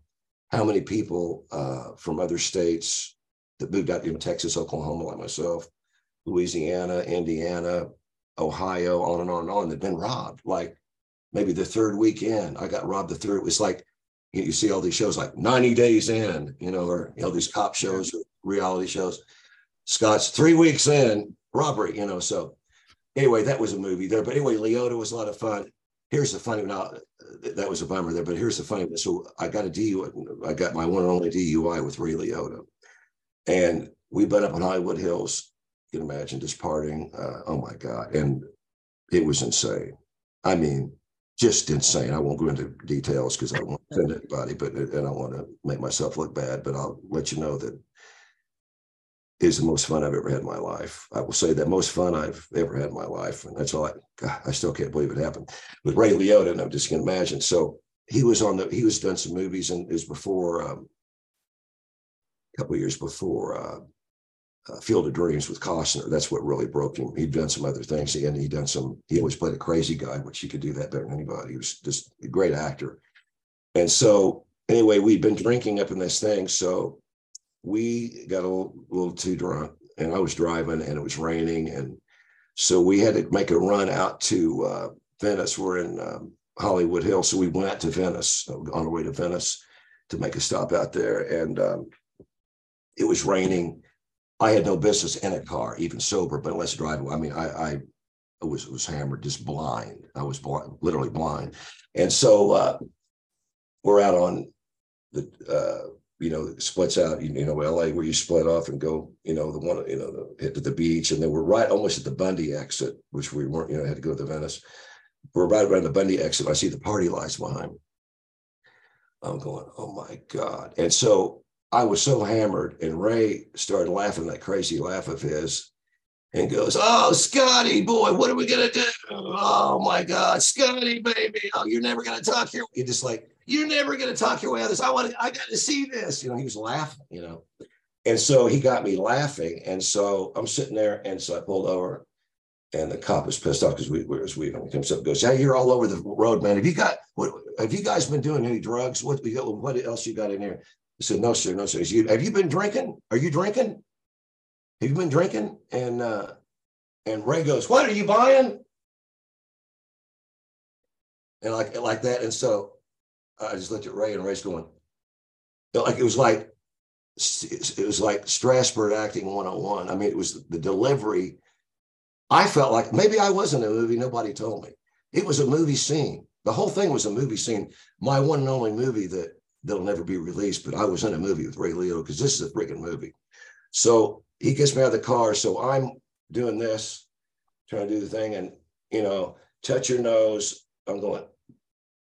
how many people uh, from other states that moved out to Texas, Oklahoma, like myself, Louisiana, Indiana, Ohio, on and on and on, They've been robbed. Like maybe the third weekend, I got robbed the third. It's like you, you see all these shows like 90 Days In, you know, or you know, these cop shows or reality shows. Scott's three weeks in, robbery, you know. So anyway, that was a movie there. But anyway, Liotta was a lot of fun. Here's the funny now that was a bummer there, but here's the funny. One. So I got a DUI, I got my one and only DUI with Ray Liotta. And we've been up in Hollywood Hills. You can imagine just partying. Uh, oh my God. And it was insane. I mean, just insane. I won't go into details because I don't want to offend anybody, but and I don't want to make myself look bad. But I'll let you know that is the most fun I've ever had in my life. I will say that most fun I've ever had in my life. And that's all I, God, I still can't believe it happened with Ray Liotta. And I'm just going to imagine. So he was on the, he was done some movies and was before, um, a couple years before uh, uh, Field of Dreams with Costner. That's what really broke him. He'd done some other things. And he'd done some, he always played a crazy guy, which he could do that better than anybody. He was just a great actor. And so anyway, we'd been drinking up in this thing. So we got a little, little, too drunk and I was driving and it was raining. And so we had to make a run out to uh, Venice. We're in um, Hollywood Hills. So we went out to Venice on the way to Venice to make a stop out there. And um, it was raining. I had no business in a car, even sober, but let's drive. I mean, I, I was was hammered, just blind. I was blind, literally blind. And so uh, we're out on the uh, you know, splits out, you, know, LA where you split off and go, you know, the one, you know, the, hit to the beach. And then we're right almost at the Bundy exit, which we weren't, you know, had to go to the Venice. We're right around the Bundy exit. I see the party lights behind. me. I'm going, oh my God. And so I was so hammered, and Ray started laughing that crazy laugh of his and goes, Oh, Scotty, boy, what are we going to do? Oh my God, Scotty, baby. Oh, you're never going to talk here. He just like, you're never going to talk your way out of this. I want to, I got to see this. You know, he was laughing, you know. And so he got me laughing. And so I'm sitting there. And so I pulled over and the cop was pissed off because we were weaving. He comes up and goes, Hey, you're all over the road, man. Have you got what have you guys been doing any drugs? What what else you got in here? Said, No, sir, no, sir. Said, have you been drinking? Are you drinking? Have you been drinking? And uh and Ray goes, What are you buying? And like like that. And so I just looked at Ray and Ray's going, like it was like it was like Strasberg acting 101. I mean, it was the delivery. I felt like maybe I was in a movie, nobody told me. It was a movie scene. The whole thing was a movie scene. My one and only movie that that'll never be released, but I was in a movie with Ray Liotta because this is a freaking movie. So he gets me out of the car. So I'm doing this, trying to do the thing, and you know, touch your nose. I'm going,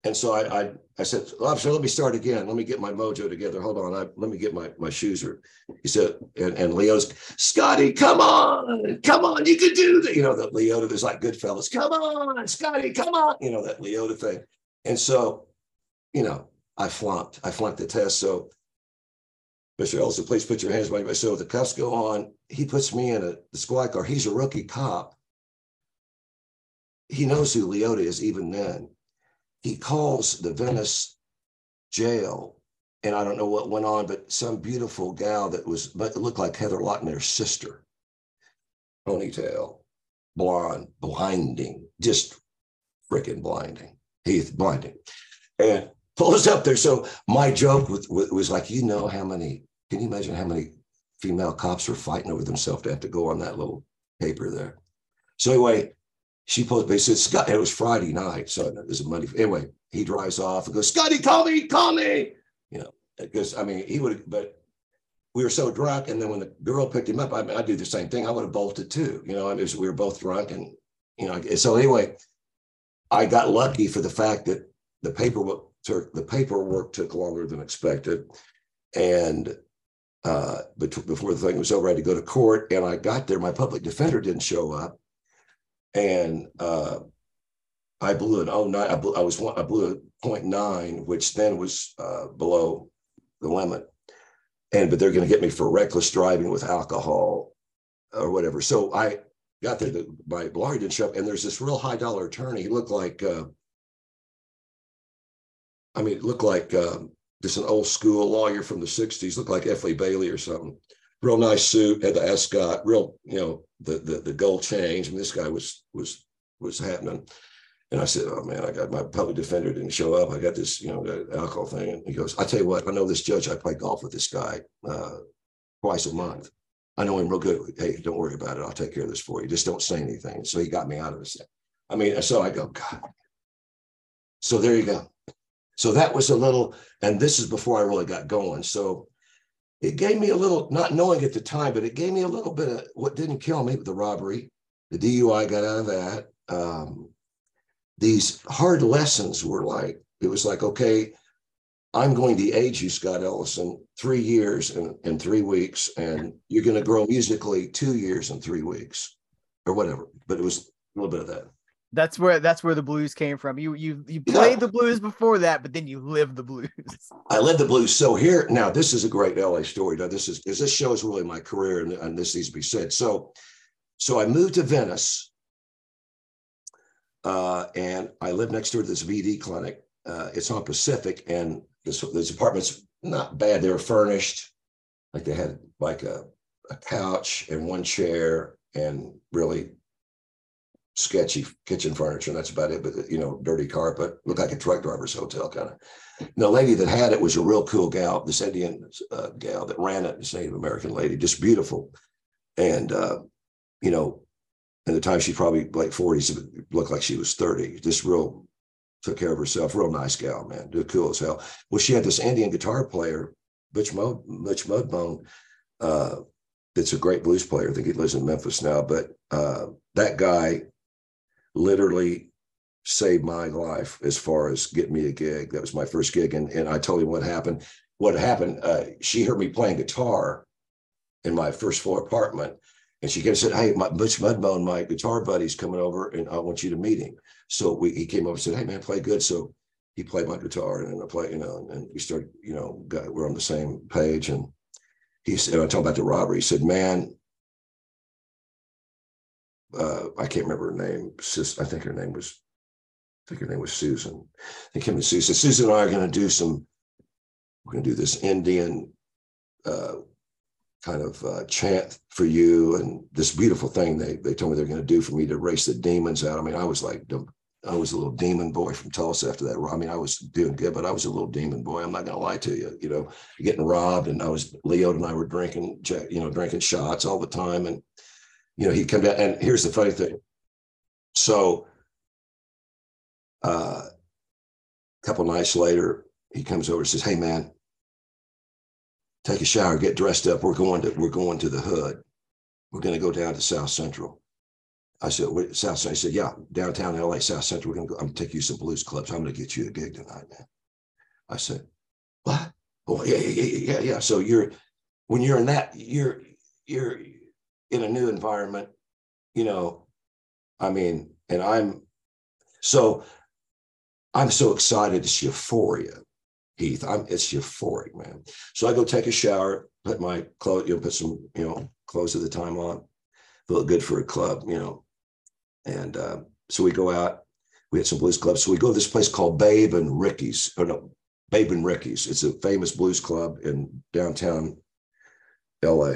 and so I, I, I said, officer, let me start again. Let me get my mojo together. Hold on. I, let me get my, my shoes. Or he said, and, and Leo's, Scotty, come on, come on, you can do that. You know, that Liotta, there's like Goodfellas. Come on, Scotty, come on. You know, that Liotta thing. And so, you know, I flunked. I flunked the test. So Mr. Ellison, please put your hands behind my So the cuffs go on. He puts me in a the squad car. He's a rookie cop. He knows who Liotta is even then he calls the Venice jail, and I don't know what went on, but some beautiful gal that was, but looked like Heather Locklear's sister, ponytail, blonde, blinding, just freaking blinding. Heath blinding, and pulls up there. So my joke with, with, was like, you know how many? Can you imagine how many female cops are fighting over themselves to have to go on that little paper there? So anyway, she pulls me, said, Scott, it was Friday night. So there's a Monday. Anyway, he drives off and goes, Scotty, call me, call me. You know, because I mean, he would, but we were so drunk. And then when the girl picked him up, I, mean, I do the same thing. I would have bolted too. You know, I mean, we were both drunk. And, you know, so anyway, I got lucky for the fact that the paperwork took, the paperwork took longer than expected. And uh, before the thing was over, I had to go to court. And I got there, my public defender didn't show up and uh, I blew an oh nine. I, blew, I was one, I blew a 0.9, which then was uh, below the limit. And but they're going to get me for reckless driving with alcohol or whatever. So I got there. The, my lawyer didn't show up, and there's this real high dollar attorney. He looked like, uh, I mean, it looked like uh, just an old school lawyer from the '60s. Looked like F. Lee Bailey or something. real nice suit, had the ascot, real, you know, the the, the gold change. And this guy was was was happening. And I said, "Oh man, I got my public defender didn't show up. I got this, you know, alcohol thing." And he goes, "I tell you what, I know this judge. I play golf with this guy uh, twice a month. I know him real good. Hey, don't worry about it. I'll take care of this for you. Just don't say anything." So he got me out of it. I mean, so I go, God. So there you go. So that was a little, and this is before I really got going. So it gave me a little, not knowing at the time, but it gave me a little bit of what didn't kill me, the robbery, the DUI got out of that. Um, these hard lessons were like, it was like, okay, I'm going to age you, Scott Ellison, three years and, and three weeks, and you're going to grow musically two years and three weeks or whatever. But it was a little bit of that. That's where that's where the blues came from. You you you played yeah. the blues before that, but then you lived the blues. I lived the blues. So here now, this is a great LA story. Now this is because this shows really my career, and, and this needs to be said. So, so I moved to Venice, uh, and I live next door to this VD clinic. Uh, it's on Pacific, and this this apartment's not bad. They were furnished, like they had like a a couch and one chair, and really sketchy kitchen furniture, and that's about it. But you know, dirty carpet, looked like a truck driver's hotel kind of. And the lady that had it was a real cool gal, this Indian uh, gal that ran it, this Native American lady, just beautiful. And uh, you know, at the time she's probably like 40s, looked like she was 30. Just real took care of herself, real nice gal, man, did cool as hell. Well, she had this Indian guitar player, Butch Mud, Butch Mudbone. Uh, that's a great blues player. I think he lives in Memphis now, but uh, that guy literally saved my life as far as getting me a gig. That was my first gig. And, and I told him what happened. What happened, uh, she heard me playing guitar in my first floor apartment. And she came and said, Hey, my Butch Mudbone, my guitar buddy's coming over and I want you to meet him. So we, he came over and said, Hey man, play good. So he played my guitar and I play, you know, and we started, you know, got, we're on the same page. And he said, I talked about the robbery. He said, man, uh, I can't remember her name. Sis, I think her name was, I think her name was Susan. They came to Susan. Susan and I are going to do some. We're going to do this Indian uh, kind of uh, chant for you, and this beautiful thing they they told me they're going to do for me to race the demons out. I mean, I was like, I was a little demon boy from Tulsa after that. I mean, I was doing good, but I was a little demon boy. I'm not going to lie to you. You know, getting robbed, and I was Leo and I were drinking, you know, drinking shots all the time, and you know, he'd come down. And here's the funny thing. So uh, a couple nights later, he comes over and says, Hey man, take a shower, get dressed up. We're going to we're going to the hood. We're to go down to South Central. I said, what, South Central? He said, Yeah, downtown LA, South Central. We're gonna go, I'm gonna take you some blues clubs. I'm gonna get you a gig tonight, man. I said, What? Oh, yeah, yeah, yeah, yeah. So you're when you're in that, you're you're in a new environment, you know, I mean, and I'm so I'm so excited. It's euphoria, Heath. I'm it's euphoric, man. So I go take a shower, put my clothes, you know, put some, you know, clothes at the time on, feel good for a club, you know. And uh, so we go out. We had some blues clubs. So we go to this place called Babe and Ricky's, no, Babe and Ricky's. It's a famous blues club in downtown LA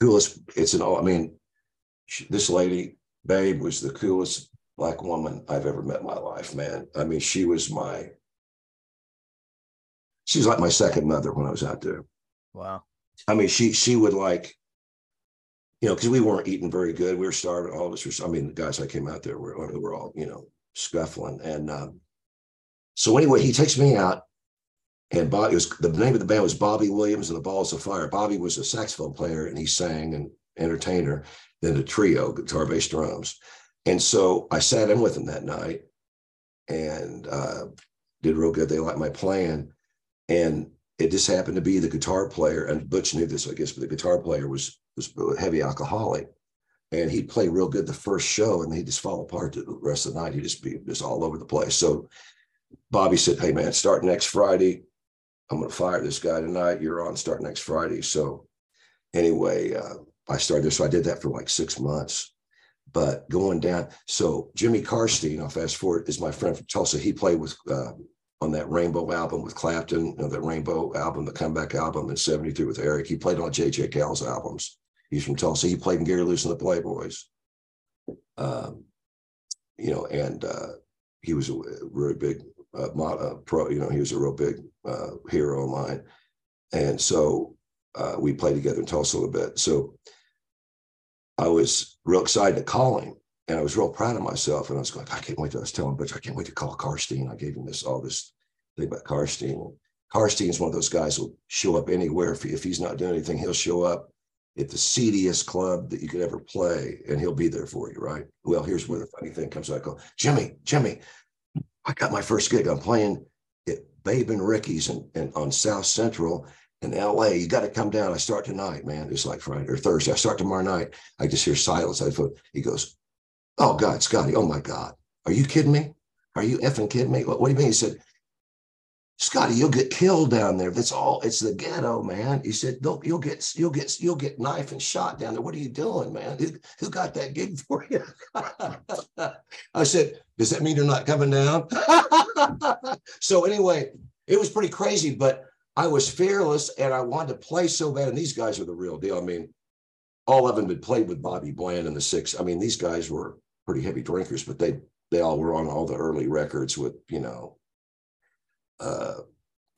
coolest. It's an. I mean, she, this lady, Babe, was the coolest black woman I've ever met in my life. Man, I mean, she was my. She was like my second mother when I was out there. Wow. I mean, she she would like, you know, because we weren't eating very good. We were starving. All of us were. I mean, the guys I came out there were were all you know scuffling. And um, so anyway, he takes me out and Bobby was the name of the band was Bobby Williams and the Balls of Fire. Bobby was a saxophone player and he sang and entertainer, then a trio, guitar, bass, drums. And so I sat in with him that night and uh, did real good. They liked my plan. And it just happened to be the guitar player, and Butch knew this, I guess, but the guitar player was was a heavy alcoholic. And he'd play real good the first show and he'd just fall apart the rest of the night. He'd just be just all over the place. So Bobby said, Hey man, start next Friday I'm going to fire this guy tonight. You're on start next Friday. So anyway, uh, I started. So I did that for like six months. But going down, so Jimmy Karstein, I'll fast forward, is my friend from Tulsa. He played with uh, on that Rainbow album with Clapton, you know, that Rainbow album, the comeback album in 73 with Eric. He played on J.J. Cale's albums. He's from Tulsa. He played in Gary Lewis and the Playboys. Um, you know, and uh, he was a really big uh, pro, you know, he was a real big uh, hero of mine. And so uh, we played together in Tulsa a little bit. So I was real excited to call him and I was real proud of myself. And I was going, I can't wait to, I was telling Butch, I can't wait to call Karstein. I gave him this, all this thing about Karstein. Karstein is one of those guys who'll show up anywhere. If, he, if he's not doing anything, he'll show up at the seediest club that you could ever play and he'll be there for you, right? Well, here's where the funny thing comes out. I go, Jimmy, Jimmy, I got my first gig. I'm playing at Babe and Ricky's and, and on South Central in LA. You got to come down. I start tonight, man. It's like Friday or Thursday. I start tomorrow night. I just hear silence. I thought he goes, Oh God, Scotty, oh my God. Are you kidding me? Are you effing kidding me? What, what do you mean? He said, Scotty, you'll get killed down there. That's all. It's the ghetto, man. He said, you'll get, you'll get, you'll get knife and shot down there. What are you doing, man? Who, who got that gig for you? I said, does that mean you're not coming down? so anyway, it was pretty crazy, but I was fearless and I wanted to play so bad. And these guys are the real deal. I mean, all of them had played with Bobby Bland in the six. I mean, these guys were pretty heavy drinkers, but they they all were on all the early records with you know uh,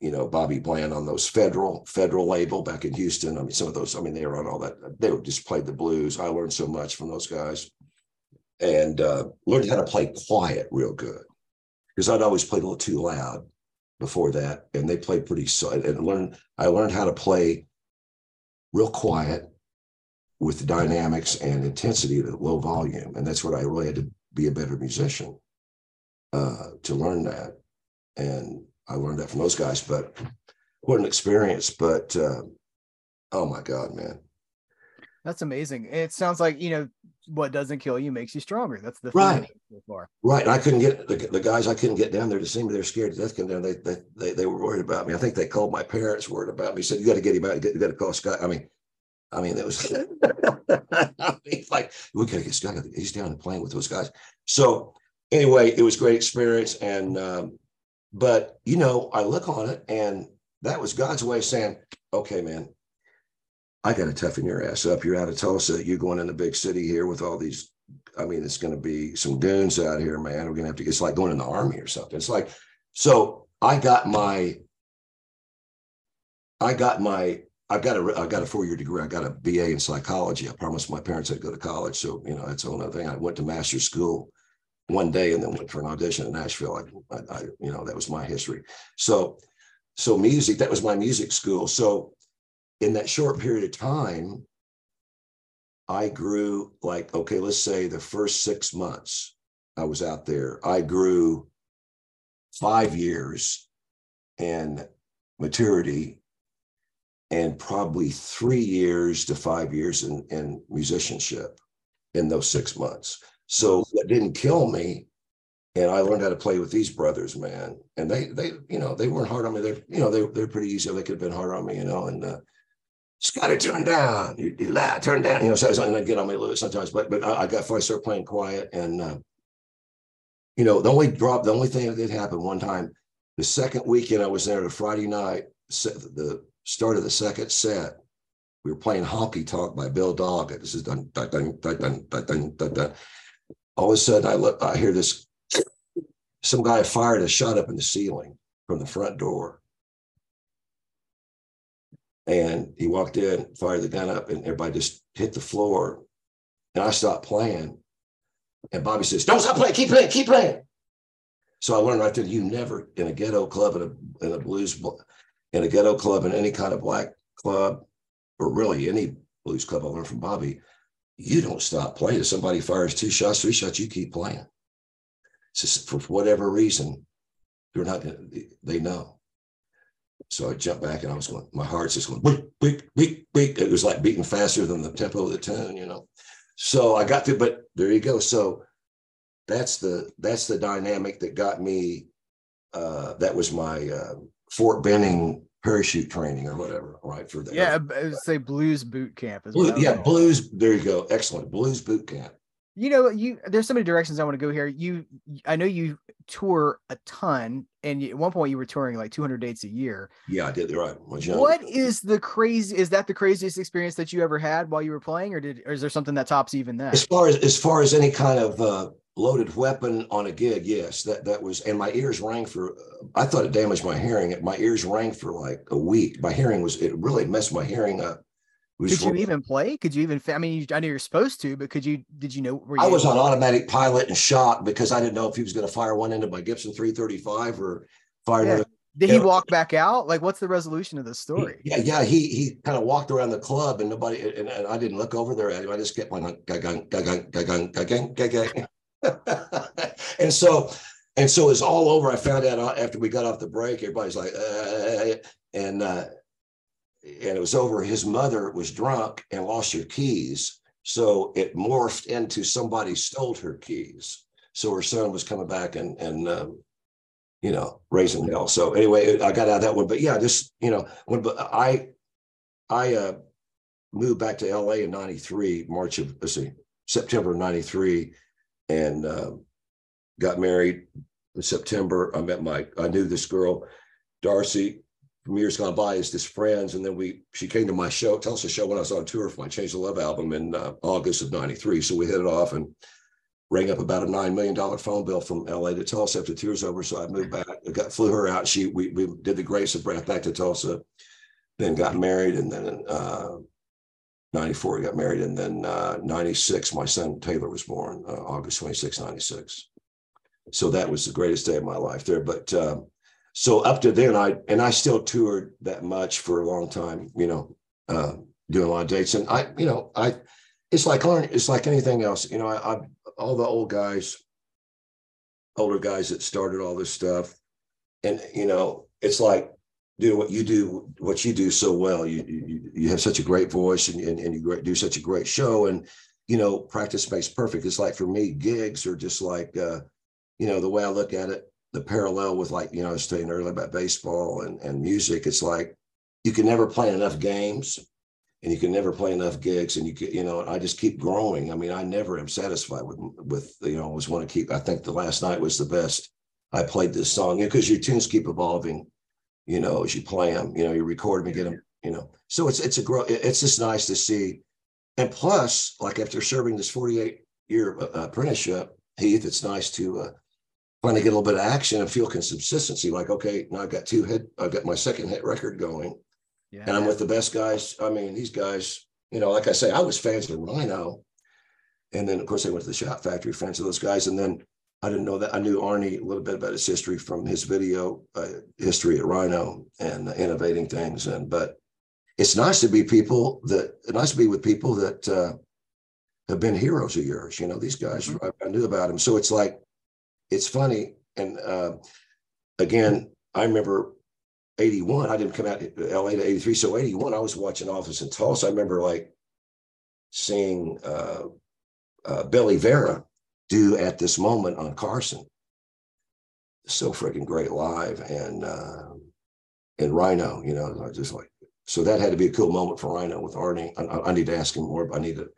you know, Bobby Bland on those federal federal label back in Houston. I mean, some of those, I mean, they were on all that. They just played the blues. I learned so much from those guys, and uh, learned how to play quiet real good because I'd always played a little too loud before that, and they played pretty. So and learned I learned how to play real quiet with the dynamics and intensity at low volume, and that's what I really had to be a better musician uh, to learn that. And I learned that from those guys, but what an experience. But uh, oh my God, man. That's amazing. It sounds like, you know, what doesn't kill you makes you stronger. That's the right. So far. Right. And I couldn't get the, the, guys, I couldn't get down there to see me. They're scared to death. Come down. They, they, they, they, were worried about me. I think they called my parents worried about me. Said, you got to get him out. You got to call Scott. I mean, I mean, it was I mean, like, we got to get Scott. He's down and playing with those guys. So anyway, it was great experience. And, um, but, you know, I look on it and that was God's way of saying, okay, man, I got to toughen your ass up. You're out of Tulsa. You're going in the big city here with all these. I mean, it's going to be some goons out here, man. We're going to have to, it's like going in the army or something. It's like, so I got my, I got my, I've got a, I got a four year degree. I got a BA in psychology. I promised my parents I'd go to college. So, you know, that's a whole other thing. I went to master's school one day and then went for an audition in Nashville. I, I, I, you know, that was my history. So, so music, that was my music school. So in that short period of time, I grew like, okay, let's say the first six months I was out there, I grew five years in maturity and probably three years to five years in, in musicianship in those six months. So it didn't kill me. And I learned how to play with these brothers, man. And they, they, you know, they weren't hard on me. They're, you know, they, they're pretty easy. They could have been hard on me, you know. And uh, Scotty, turn down, you, you that, turn down. You know, sometimes I get on my little sometimes. But but I, I got I started playing quiet, and uh, you know, the only drop, the only thing that did happen one time, the second weekend I was there, the Friday night, the start of the second set, we were playing Honky Tonk by Bill Doggett. This is dun dun dun dun dun dun dun. dun all of a sudden I look, I hear this, some guy fired a shot up in the ceiling from the front door. And he walked in, fired the gun up, and everybody just hit the floor. And I stopped playing. And Bobby says, Don't stop playing, keep playing, keep playing. So I learned right there, you never in a ghetto club in a, in a blues in a ghetto club in any kind of black club, or really any blues club I learned from Bobby, you don't stop playing. If somebody fires two shots, three shots, you keep playing. Just for whatever reason, they're not they know. So I jumped back and I was going, my heart's just going, beep, beep, beep, beep. It was like beating faster than the tempo of the tune, you know. So I got to, but there you go. So that's the that's the dynamic that got me. Uh, that was my uh, Fort Benning parachute training or whatever, right? For that. Yeah, say blues boot camp as Blue, yeah, blues. There you go. Excellent. Blues boot camp. You know, you there's so many directions I want to go here. You, I know you tour a ton, and at one point you were touring like 200 dates a year. Yeah, I did. Right. What is the crazy? Is that the craziest experience that you ever had while you were playing, or did, or is there something that tops even that? As far as as far as any kind of uh, loaded weapon on a gig, yes, that that was, and my ears rang for. I thought it damaged my hearing. My ears rang for like a week. My hearing was it really messed my hearing up could you even play? Could you even? I mean, I know you're supposed to, but could you? Did you know? Where I was on automatic pilot and shot because I didn't know if he was going to fire one into my Gibson 335 or fire. Yeah. Did he walk back out? Like, what's the resolution of the story? He, yeah, yeah. He he kind of walked around the club and nobody and, and, I didn't look over there at him. I just kept going, gagang, gagang, gagang, gagang, gagang. and so and so it's all over. I found out after we got off the break, everybody's like, uh, and uh, and it was over. His mother was drunk and lost her keys. So it morphed into somebody stole her keys. So her son was coming back and, and, um, you know, raising hell. So anyway, I got out of that one, but yeah, just, you know, when I, I, uh, moved back to LA in 93, March of, let's see, September of 93 and, uh, got married in September. I met my, I knew this girl, Darcy, from years gone by as just friends. And then we, she came to my show, Tulsa show when I was on tour for my Chains of Love album in uh, August of 93. So we hit it off and rang up about a $9 million phone bill from LA to Tulsa after tour's over. So I moved back, I got, flew her out. She, we, we did the grace of breath back to Tulsa, then got married. And then, uh, 94, we got married. And then, uh, 96, my son Taylor was born, uh, August 26, 96. So that was the greatest day of my life there. But, um, so up to then i and i still toured that much for a long time you know uh, doing a lot of dates and i you know i it's like learning, it's like anything else you know I, I all the old guys older guys that started all this stuff and you know it's like do what you do what you do so well you you, you have such a great voice and, and, and you do such a great show and you know practice makes perfect it's like for me gigs are just like uh you know the way i look at it the parallel with like you know I was saying earlier about baseball and, and music. It's like you can never play enough games and you can never play enough gigs and you can, you know, I just keep growing. I mean, I never am satisfied with with you know, I always want to keep. I think the last night was the best. I played this song because your tunes keep evolving, you know, as you play them. You know, you record them, you get them, you know. So it's it's a grow. It's just nice to see. And plus, like after serving this 48 year uh, apprenticeship, Heath, it's nice to uh, to get a little bit of action and feel consistency. Like, okay, now I've got two hit, I've got my second hit record going, yeah. and I'm with the best guys. I mean, these guys, you know, like I say, I was fans of Rhino, and then of course I went to the Shout Factory, fans of those guys, and then I didn't know that I knew Arnie a little bit about his history from his video uh, history at Rhino and uh, innovating things, and but it's nice to be people that nice to be with people that uh, have been heroes of yours. You know, these guys mm-hmm. I, I knew about them, so it's like it's funny. And uh, again, I remember 81, I didn't come out to LA to 83. So 81, I was watching Office in Tulsa. I remember like seeing uh, uh, Billy Vera do at this moment on Carson. So freaking great live. And, uh, and Rhino, you know, just like, so that had to be a cool moment for Rhino with Arnie. I, I need to ask him more. I need to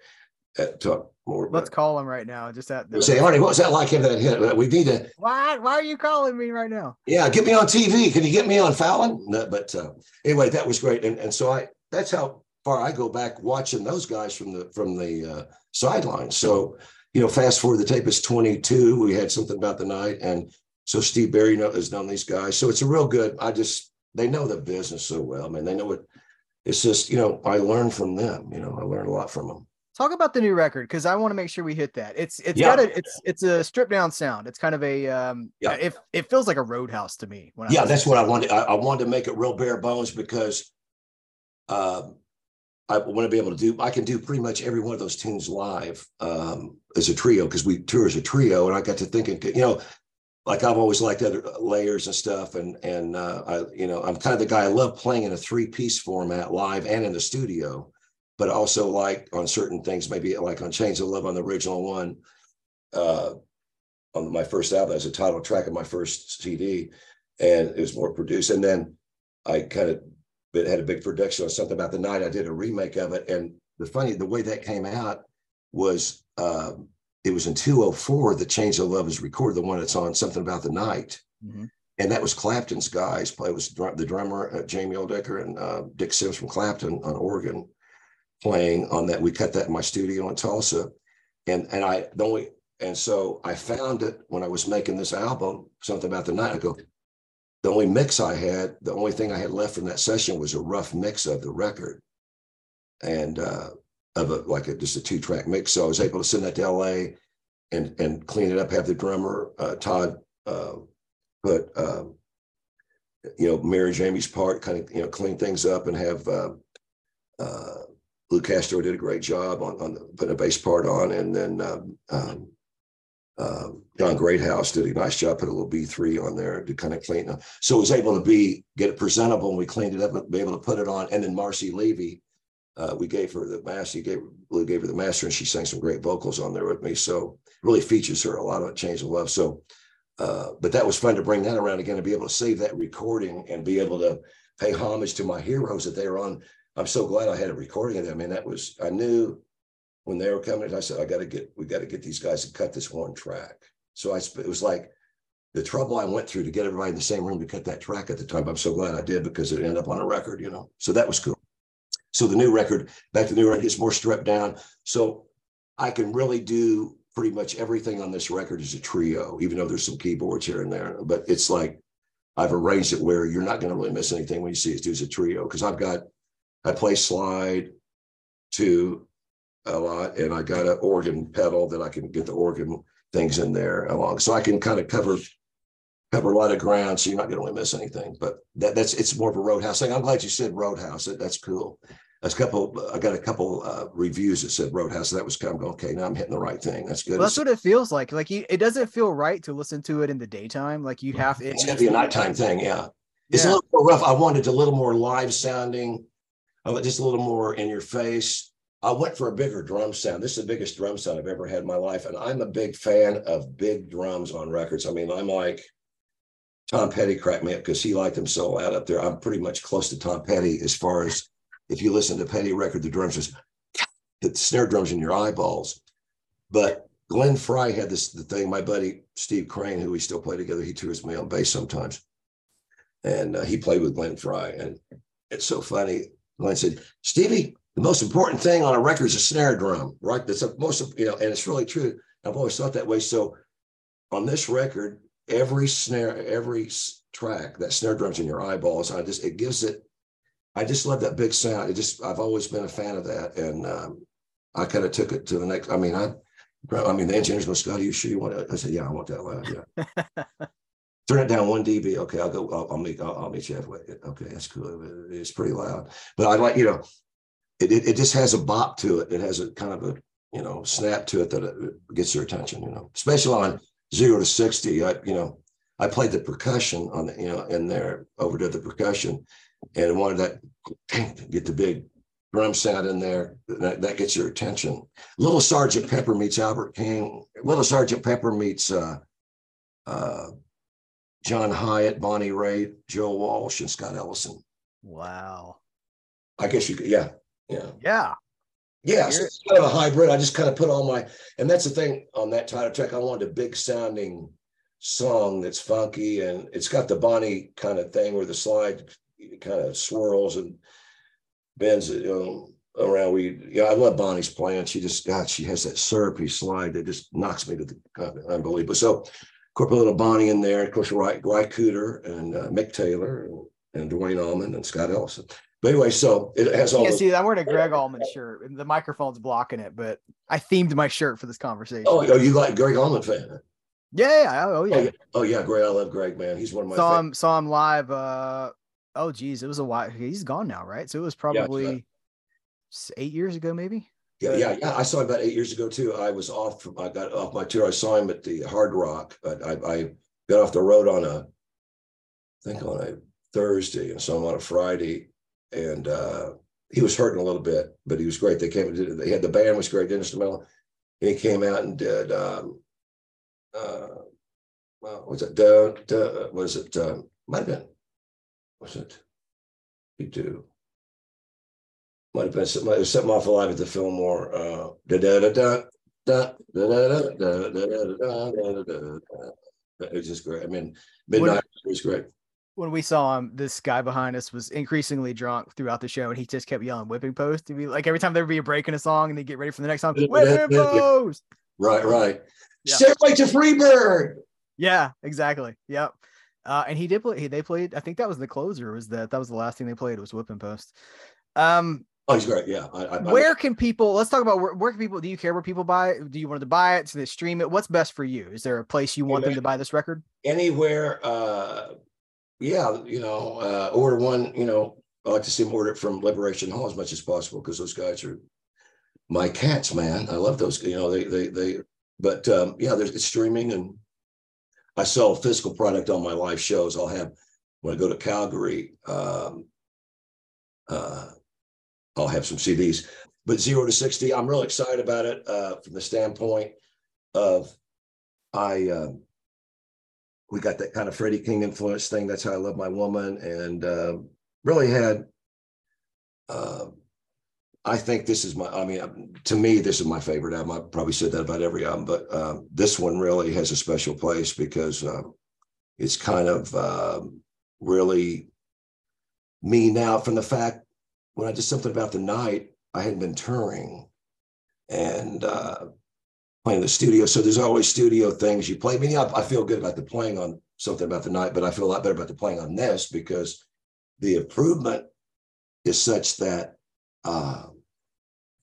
uh, talk more. Let's call him right now. Just at say, Arnie, what was that like? Him that hit? We need to. Why? Why are you calling me right now? Yeah, get me on TV. Can you get me on Fallon? No, but uh, anyway, that was great, and and so I. That's how far I go back watching those guys from the from the uh, sidelines. So you know, fast forward the tape is 22. We had something about the night, and so Steve Barri has known these guys. So it's a real good. I just they know the business so well. I mean, they know what. It's just you know I learned from them. You know, I learned a lot from them. Talk about the new record because I want to make sure we hit that. It's it's yeah. got a it's it's a stripped down sound. It's kind of a um yeah. It it feels like a roadhouse to me. When yeah, that's what I wanted. I, I, wanted to make it real bare bones because um I want to be able to do. I can do pretty much every one of those tunes live um as a trio because we tour as a trio, and I got to thinking, you know, like I've always liked other layers and stuff, and and uh, I you know I'm kind of the guy I love playing in a three piece format live and in the studio but also like on certain things, maybe like on Chains of Love on the original one, uh, on my first album as a title track of my first CD, and it was more produced. And then I kind of had a big production on something about the night. I did a remake of it, and the funny the way that came out was uh, it was in 204 that Chains of Love is recorded, the one that's on Something About the Night. Mm-hmm. And that was Clapton's guys. Play was the drummer uh, Jamie Oldaker and uh, Dick Sims from Clapton on organ playing on that. We cut that in my studio in Tulsa, and and I the only and so I found it when I was making this album. Something about the night. I go, the only mix I had, the only thing I had left from that session was a rough mix of the record, and uh, of a like a, just a two track mix. So I was able to send that to L.A. and and clean it up. Have the drummer uh, Todd uh, put um, you know Mary Jamie's part, kind of you know clean things up and have. Uh, uh, Lou Castro did a great job on, on the, putting a bass part on, and then um, um, uh, John Greathouse did a nice job, put a little B3 on there to kind of clean up. So it was able to be get it presentable, and we cleaned it up and be able to put it on. And then Marcy Levy, uh, we gave her the master. Gave Lou gave her the master, and she sang some great vocals on there with me. So really features her a lot of Chains of Love. So, uh, but that was fun to bring that around again to be able to save that recording and be able to pay homage to my heroes that they were on. I'm so glad I had a recording of them. I mean, that was I knew when they were coming. I said, I got to get we got to get these guys to cut this one track. So I it was like the trouble I went through to get everybody in the same room to cut that track at the time. I'm so glad I did because it ended up on a record, you know. So that was cool. So the new record, back to the new record, gets more stripped down. So I can really do pretty much everything on this record as a trio, even though there's some keyboards here and there. But it's like I've arranged it where you're not going to really miss anything when you see it do as a trio because I've got I play slide to a lot, and I got an organ pedal that I can get the organ things in there along, so I can kind of cover cover a lot of ground, so you're not going to really miss anything. But that, that's it's more of a roadhouse thing. I'm glad you said roadhouse. That, that's cool. That's a couple. I got a couple uh, reviews that said roadhouse. So that was kind of okay. Now I'm hitting the right thing. That's good. Well, that's what it feels like. Like you, it doesn't feel right to listen to it in the daytime. Like you have it. It's going to be a nighttime thing. Yeah. It's yeah. a little more rough. I wanted a little more live sounding just a little more in your face. I went for a bigger drum sound. This is the biggest drum sound I've ever had in my life. And I'm a big fan of big drums on records. I mean, I'm like, Tom Petty cracked me up because he liked them so loud up there. I'm pretty much close to Tom Petty as far as if you listen to Petty record, the drums just the snare drums in your eyeballs. But Glenn Frey had this the thing. My buddy Steve Crane, who we still play together, he tours me on bass sometimes, and uh, he played with Glenn Frey. And it's so funny. Glenn said, Stevie, the most important thing on a record is a snare drum, right? That's the most, you know, and it's really true. I've always thought that way. So on this record, every snare, every track, that snare drum's in your eyeballs. I just, it gives it, I just love that big sound. It just, I've always been a fan of that. And um, I kind of took it to the next, I mean, I, I mean, the engineers go, Scott, are you sure you want it? I said, yeah, I want that loud. Yeah. turn it down one dB. Okay, I'll go. I'll, I'll meet. I'll, I'll, meet you halfway. Okay, that's cool. It's pretty loud, but I like you know, it, it, it just has a bop to it. It has a kind of a you know snap to it that it gets your attention. You know, especially on zero to sixty. I you know I played the percussion on the you know in there overdid the percussion, and wanted that get the big drum sound in there. That, that gets your attention. Little Sergeant Pepper meets Albert King. Little Sergeant Pepper meets. uh uh, John Hiatt, Bonnie Raitt, Joe Walsh, and Scott Ellison. Wow. I guess you could, yeah. Yeah. Yeah. Yeah. So it's kind of a hybrid. I just kind of put all my, and that's the thing on that title track. I wanted a big sounding song that's funky and it's got the Bonnie kind of thing where the slide kind of swirls and bends you know, around. We, yeah, I love Bonnie's playing. She just, God, she has that syrupy slide that just knocks me to the unbelievable. So course, a little Bonnie in there. Of course, Ry, Ry Cooder and uh, Mick Taylor and, and Duane Allman and Scott Ellison. But anyway, so it has all. Yeah, see, I'm wearing a Gregg Allman shirt. and The microphone's blocking it, but I themed my shirt for this conversation. Oh, oh you like Gregg Allman fan? Yeah, yeah, oh, oh yeah. Oh yeah, oh, yeah Gregg. I love Gregg, man. He's one of my. Saw him, saw him live. Uh, oh, geez, it was a while. He's gone now, right? So it was probably yeah, eight years ago, maybe. Yeah, yeah, yeah. I saw him about eight years ago too. I was off. From, I got off my tour. I saw him at the Hard Rock. I, I, I got off the road on a, I think on a Thursday, and saw him on a Friday, and uh, he was hurting a little bit, but he was great. They came. Did, they had the band was great. Dennis DeMello, and he came out and did. Um, uh, well, was it? Uh, uh, was it? Uh, might have been. Was it? He do might have been something, off alive at the Fillmore. Uh, da da da da. It's just great. I mean, midnight was great. When we saw him, this guy behind us was increasingly drunk throughout the show, and he just kept yelling "whipping post." To be like every time there would be a break in a song, and they get ready for the next song, whipping post. Right, right. Yeah. Stairway to Freebird. Yeah, exactly. Yep. Uh, and he did play. He, they played. I think that was the closer. Was that that was the last thing they played? Was whipping post. Um, Oh, he's great. Yeah. I, I, where can people? Let's talk about where, where, can people? Do you care where people buy it? Do you want to buy it? Do they stream it? What's best for you? Is there a place you want them to buy this record? Anywhere. Uh, yeah, you know, uh, order one. You know, I like to see them order it from Liberation Hall as much as possible because those guys are my cats, man. I love those. You know, they they they. But um, yeah, there's it's streaming, and I sell physical product on my live shows. I'll have when I go to Calgary. Um, uh, I'll have some CDs. But zero to 60, I'm really excited about it uh, from the standpoint of I, uh, we got that kind of Freddie King influence thing. That's how I love my woman. And uh, really had, uh, I think this is my, I mean, to me, this is my favorite album. I probably said that about every album, but um, this one really has a special place because uh, it's kind of um, really me now from the fact when I did something about the night, I hadn't been touring and uh, playing the studio. So there's always studio things you play. I mean, I, I feel good about the playing on something about the night, but I feel a lot better about the playing on this because the improvement is such that uh,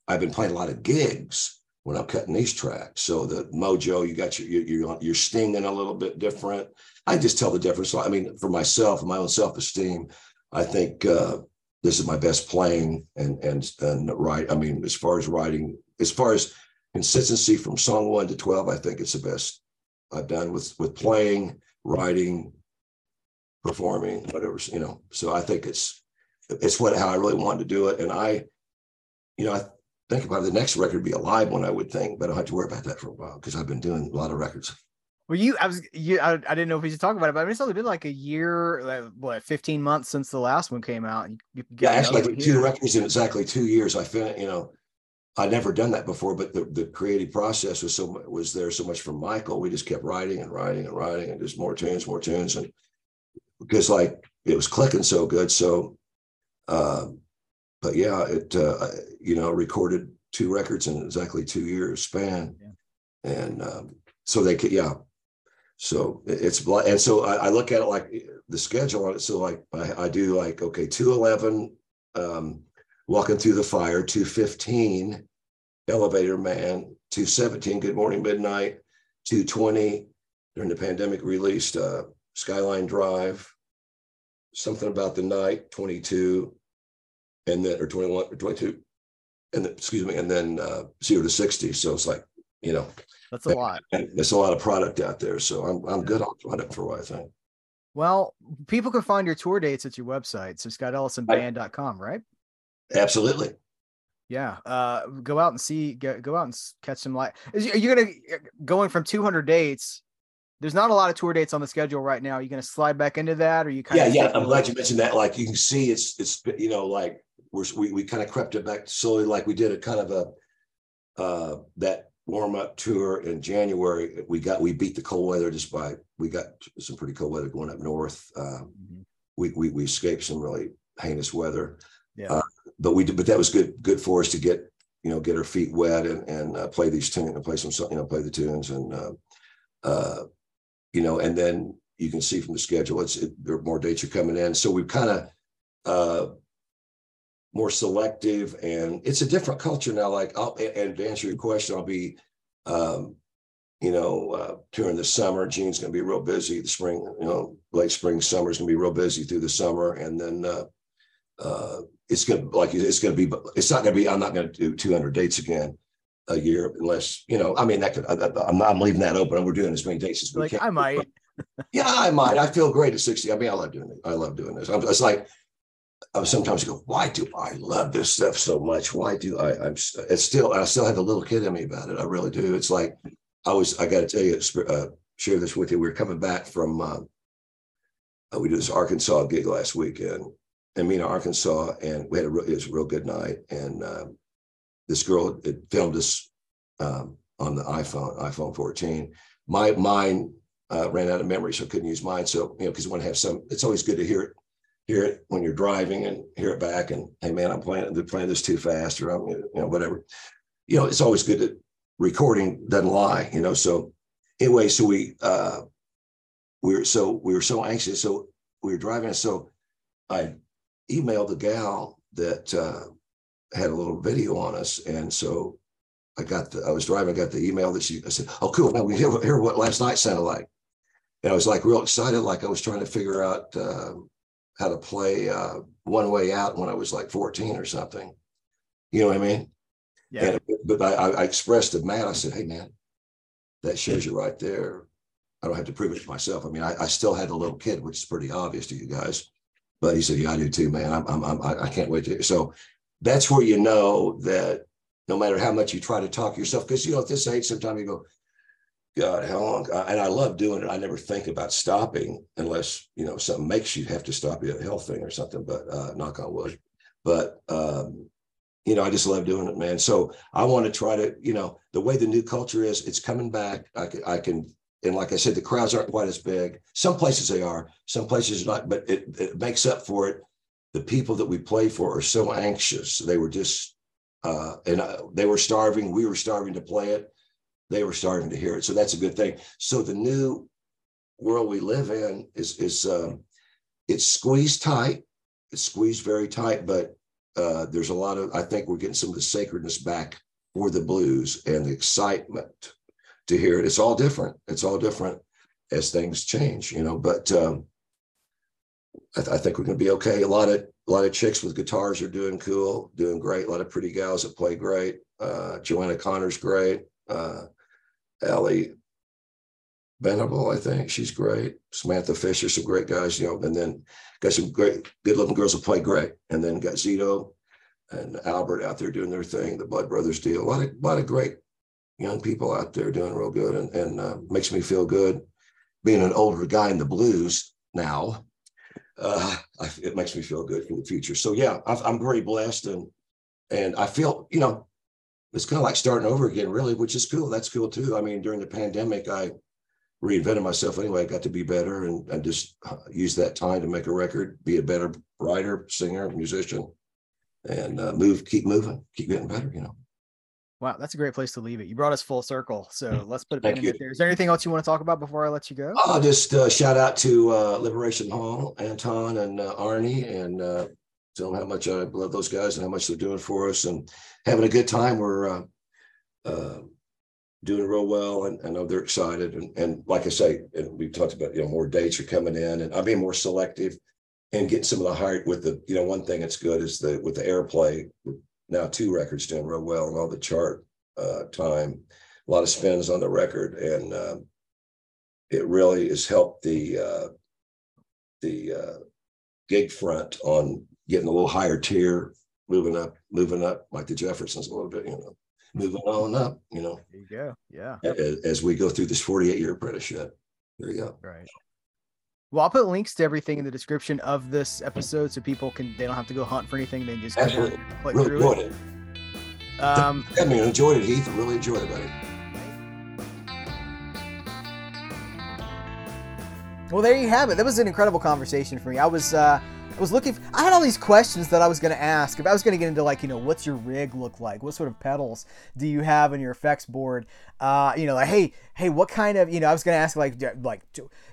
I've been playing a lot of gigs when I'm cutting these tracks. So the mojo, you got your you're you're stinging a little bit different. I just tell the difference. I mean, for myself, my own self esteem, I think uh, this is my best playing and and and write. I mean, as far as writing, as far as consistency from song one to twelve, I think it's the best I've done with with playing, writing, performing, whatever you know. So I think it's it's what how I really wanted to do it, and I, you know, I think about the next record be a live one. I would think, but I don't have to worry about that for a while because I've been doing a lot of records. Well, you, I was, you, I, I didn't know if we should talk about it, but I mean, it's only been like a year, like, what, 15 months since the last one came out. You, you yeah, actually, like two records in exactly two years. I finished, you know, I'd never done that before, but the, the creative process was so was there so much from Michael. We just kept writing and writing and writing and just more tunes, more tunes, and because like it was clicking so good. So, uh, but yeah, it uh, you know recorded two records in exactly two years span, yeah. and um, so they could yeah so it's and so I, I, look at it like the schedule on it. So like I, I do like okay, two eleven, um, walking through the fire, two fifteen, elevator man, two seventeen, good morning midnight, two twenty during the pandemic released uh, Skyline Drive, something about the night, twenty two, and then or twenty one or twenty two, and then, excuse me, and then uh, zero to sixty. So it's like you know that's a lot. There's a lot of product out there. So I'm I'm good on product for what I think. Well, people can find your tour dates at your website. So scottellisonband.com, right? Absolutely. Yeah. Uh, go out and see, go, go out and catch some light. Is are you going from 200 dates, there's not a lot of tour dates on the schedule right now. Are you going to slide back into that or you kind yeah, of? Yeah. Yeah. I'm glad you mentioned that. Like you can see it's, it's, you know, like we're, we, we kind of crept it back slowly. Like we did a kind of a, uh, that warm up tour in January. We got we beat the cold weather just by we got some pretty cold weather going up north. Uh, mm-hmm. we, we we escaped some really heinous weather. Yeah. Uh, but we did, but that was good good for us to get you know get our feet wet and and uh, play these tunes and play some you know play the tunes and uh, uh, you know and then you can see from the schedule it's it, there more dates are coming in. So we've kind of uh, more selective and it's a different culture now. Like I'll, and to answer your question i'll be um, you know uh, during the summer june's going to be real busy. The spring you know late spring summer is going to be real busy through the summer. And then uh, uh, it's going to like it's going to be it's not going to be i'm not going to do 200 dates again a year unless you know i mean that could I, am I'm leaving that open we're doing as many dates as we like, can i might yeah i might i feel great at 60 i mean i love doing it i love doing this I'm, it's like I sometimes go, why do I love this stuff so much? Why do I? I'm it's still I still have a little kid in me about it. I really do. It's like I was. I got to tell you, uh, share this with you. We are coming back from. Uh, uh, we did this Arkansas gig last weekend, in Mena, Arkansas, and we had a real, it was a real good night. And um, this girl had filmed us um, on the iPhone, iPhone 14. My mine uh, ran out of memory, so I couldn't use mine. So you know, because you want to have some, it's always good to hear it, hear it when you're driving and hear it back. And hey, man, I'm playing, they're playing this too fast, or I'm, you know, whatever. You know, it's always good that recording doesn't lie. You know, so anyway, so we uh, we were so we were so anxious, so we were driving. So I emailed the gal that uh, had a little video on us, and so I got the, I was driving, I got the email that she, I said, oh, cool. Now we hear, hear what last night sounded like. And I was like real excited, like I was trying to figure out uh, how to play uh, One Way Out when I was like 14 or something. You know what I mean? Yeah. And, but I, I expressed to Matt, I said, hey, man, that shows you right there. I don't have to prove it to myself. I mean, I, I still had a little kid, which is pretty obvious to you guys. But he said, yeah, I do too, man. I'm, I'm, I'm I can't wait to. So that's where you know that no matter how much you try to talk yourself, because you know, at this age, sometimes you go, God, how long? And I love doing it. I never think about stopping unless, you know, something makes you have to stop you a health thing or something, but uh, knock on wood. But, um, you know, I just love doing it, man. So I want to try to, you know, the way the new culture is, it's coming back. I can, I can, and like I said, the crowds aren't quite as big. Some places they are, some places not, but it, it makes up for it. The people that we play for are so anxious. They were just uh, and uh, they were starving. We were starving to play it. They were starving to hear it. So that's a good thing. So the new world we live in is is um, it's squeezed tight. It's squeezed very tight, but uh, there's a lot of. I think we're getting some of the sacredness back for the blues and the excitement to hear it. It's all different. It's all different as things change, you know. But um, I, th- I think we're going to be okay. A lot of a lot of chicks with guitars are doing cool, doing great. A lot of pretty gals that play great. Uh, Joanna Connor's great. Uh, Ally Venable, I think she's great. Samantha Fisher, some great guys, you know, and then got some great, good looking girls that play great. And then got Zito and Albert out there doing their thing, the Blood Brothers deal. A lot of, a lot of great young people out there doing real good and, and uh, makes me feel good being an older guy in the blues now uh, I, it makes me feel good for the future. So yeah, I, am very blessed, and and I feel you know it's kind of like starting over again, really, which is cool. That's cool too. I mean, during the pandemic, I reinvented myself anyway. I got to be better, and and just uh, use that time to make a record, be a better writer, singer, musician, and uh, move, keep moving, keep getting better. You know. Wow, that's a great place to leave it. You brought us full circle. So hmm. let's put it back in there. Is there anything else you want to talk about before I let you go? I'll just uh, shout out to uh, Liberation Hall, Anton and uh, Arnie, and uh, tell them how much I love those guys and how much they're doing for us and having a good time. We're uh, uh, doing real well, and I know they're excited. And, and like I say, and we talked about, you know, more dates are coming in, and I'm being more selective and getting some of the height with the, you know, one thing that's good is the with the airplay now two records doing real well and all the chart uh, time, a lot of spins on the record, and uh, it really has helped the uh, the uh, gig front on getting a little higher tier, moving up, moving up like the Jeffersons a little bit, you know, moving on up, you know. There you go. Yeah. As, as we go through this 48 year apprenticeship. There you go. Right. Well, I'll put links to everything in the description of this episode so people can they don't have to go hunt for anything. They just Absolutely. click really through it. it. Um, I mean, enjoyed it, Heath. I really enjoyed it, buddy. Well, there you have it. That was an incredible conversation for me. I was uh, was looking. I had all these questions that I was going to ask. If I was going to get into like, you know, what's your rig look like? What sort of pedals do you have on your effects board? Uh, you know, like, hey, hey, what kind of, you know, I was going to ask like, like,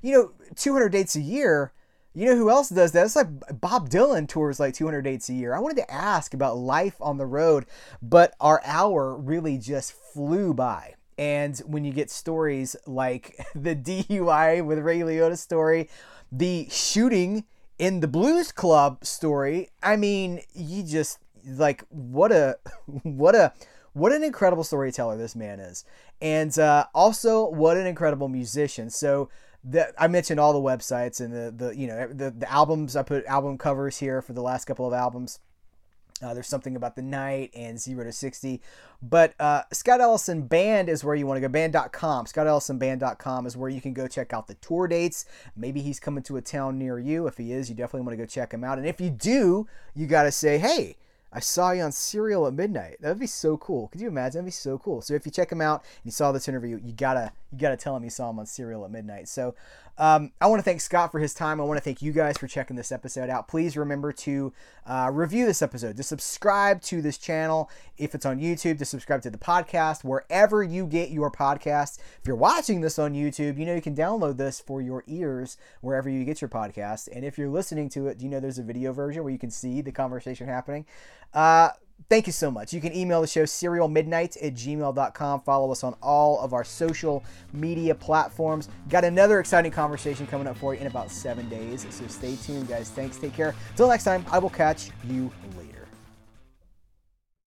you know, 200 dates a year. You know who else does that? It's like Bob Dylan tours like 200 dates a year. I wanted to ask about life on the road, but our hour really just flew by. And when you get stories like the DUI with Ray Liotta's story, the shooting in the Blues Club story, I mean, you just like what a what a what an incredible storyteller this man is, and uh, also what an incredible musician. So. The, I mentioned all the websites and the, the you know the, the albums I put album covers here for the last couple of albums uh, there's something about the night and 0 to 60. But uh, Scott Ellison Band is where you want to go. Band.com. ScottEllisonBand.com is where you can go check out the tour dates. Maybe he's coming to a town near you. If he is, you definitely want to go check him out. And if you do, you got to say, hey, I saw you on Cereal at Midnight. That would be so cool. Could you imagine? That'd be so cool. So if you check him out and you saw this interview, you gotta you gotta tell him you saw him on Cereal at Midnight. So um, I want to thank Scott for his time. I want to thank you guys for checking this episode out. Please remember to uh, review this episode, to subscribe to this channel if it's on YouTube, to subscribe to the podcast wherever you get your podcast. If you're watching this on YouTube, you know you can download this for your ears wherever you get your podcast. And if you're listening to it, do you know there's a video version where you can see the conversation happening? Uh, thank you so much. You can email the show cerealmidnight at gmail.com. Follow us on all of our social media platforms. Got another exciting conversation coming up for you in about seven days. So stay tuned, guys. Thanks. Take care. Till next time, I will catch you later.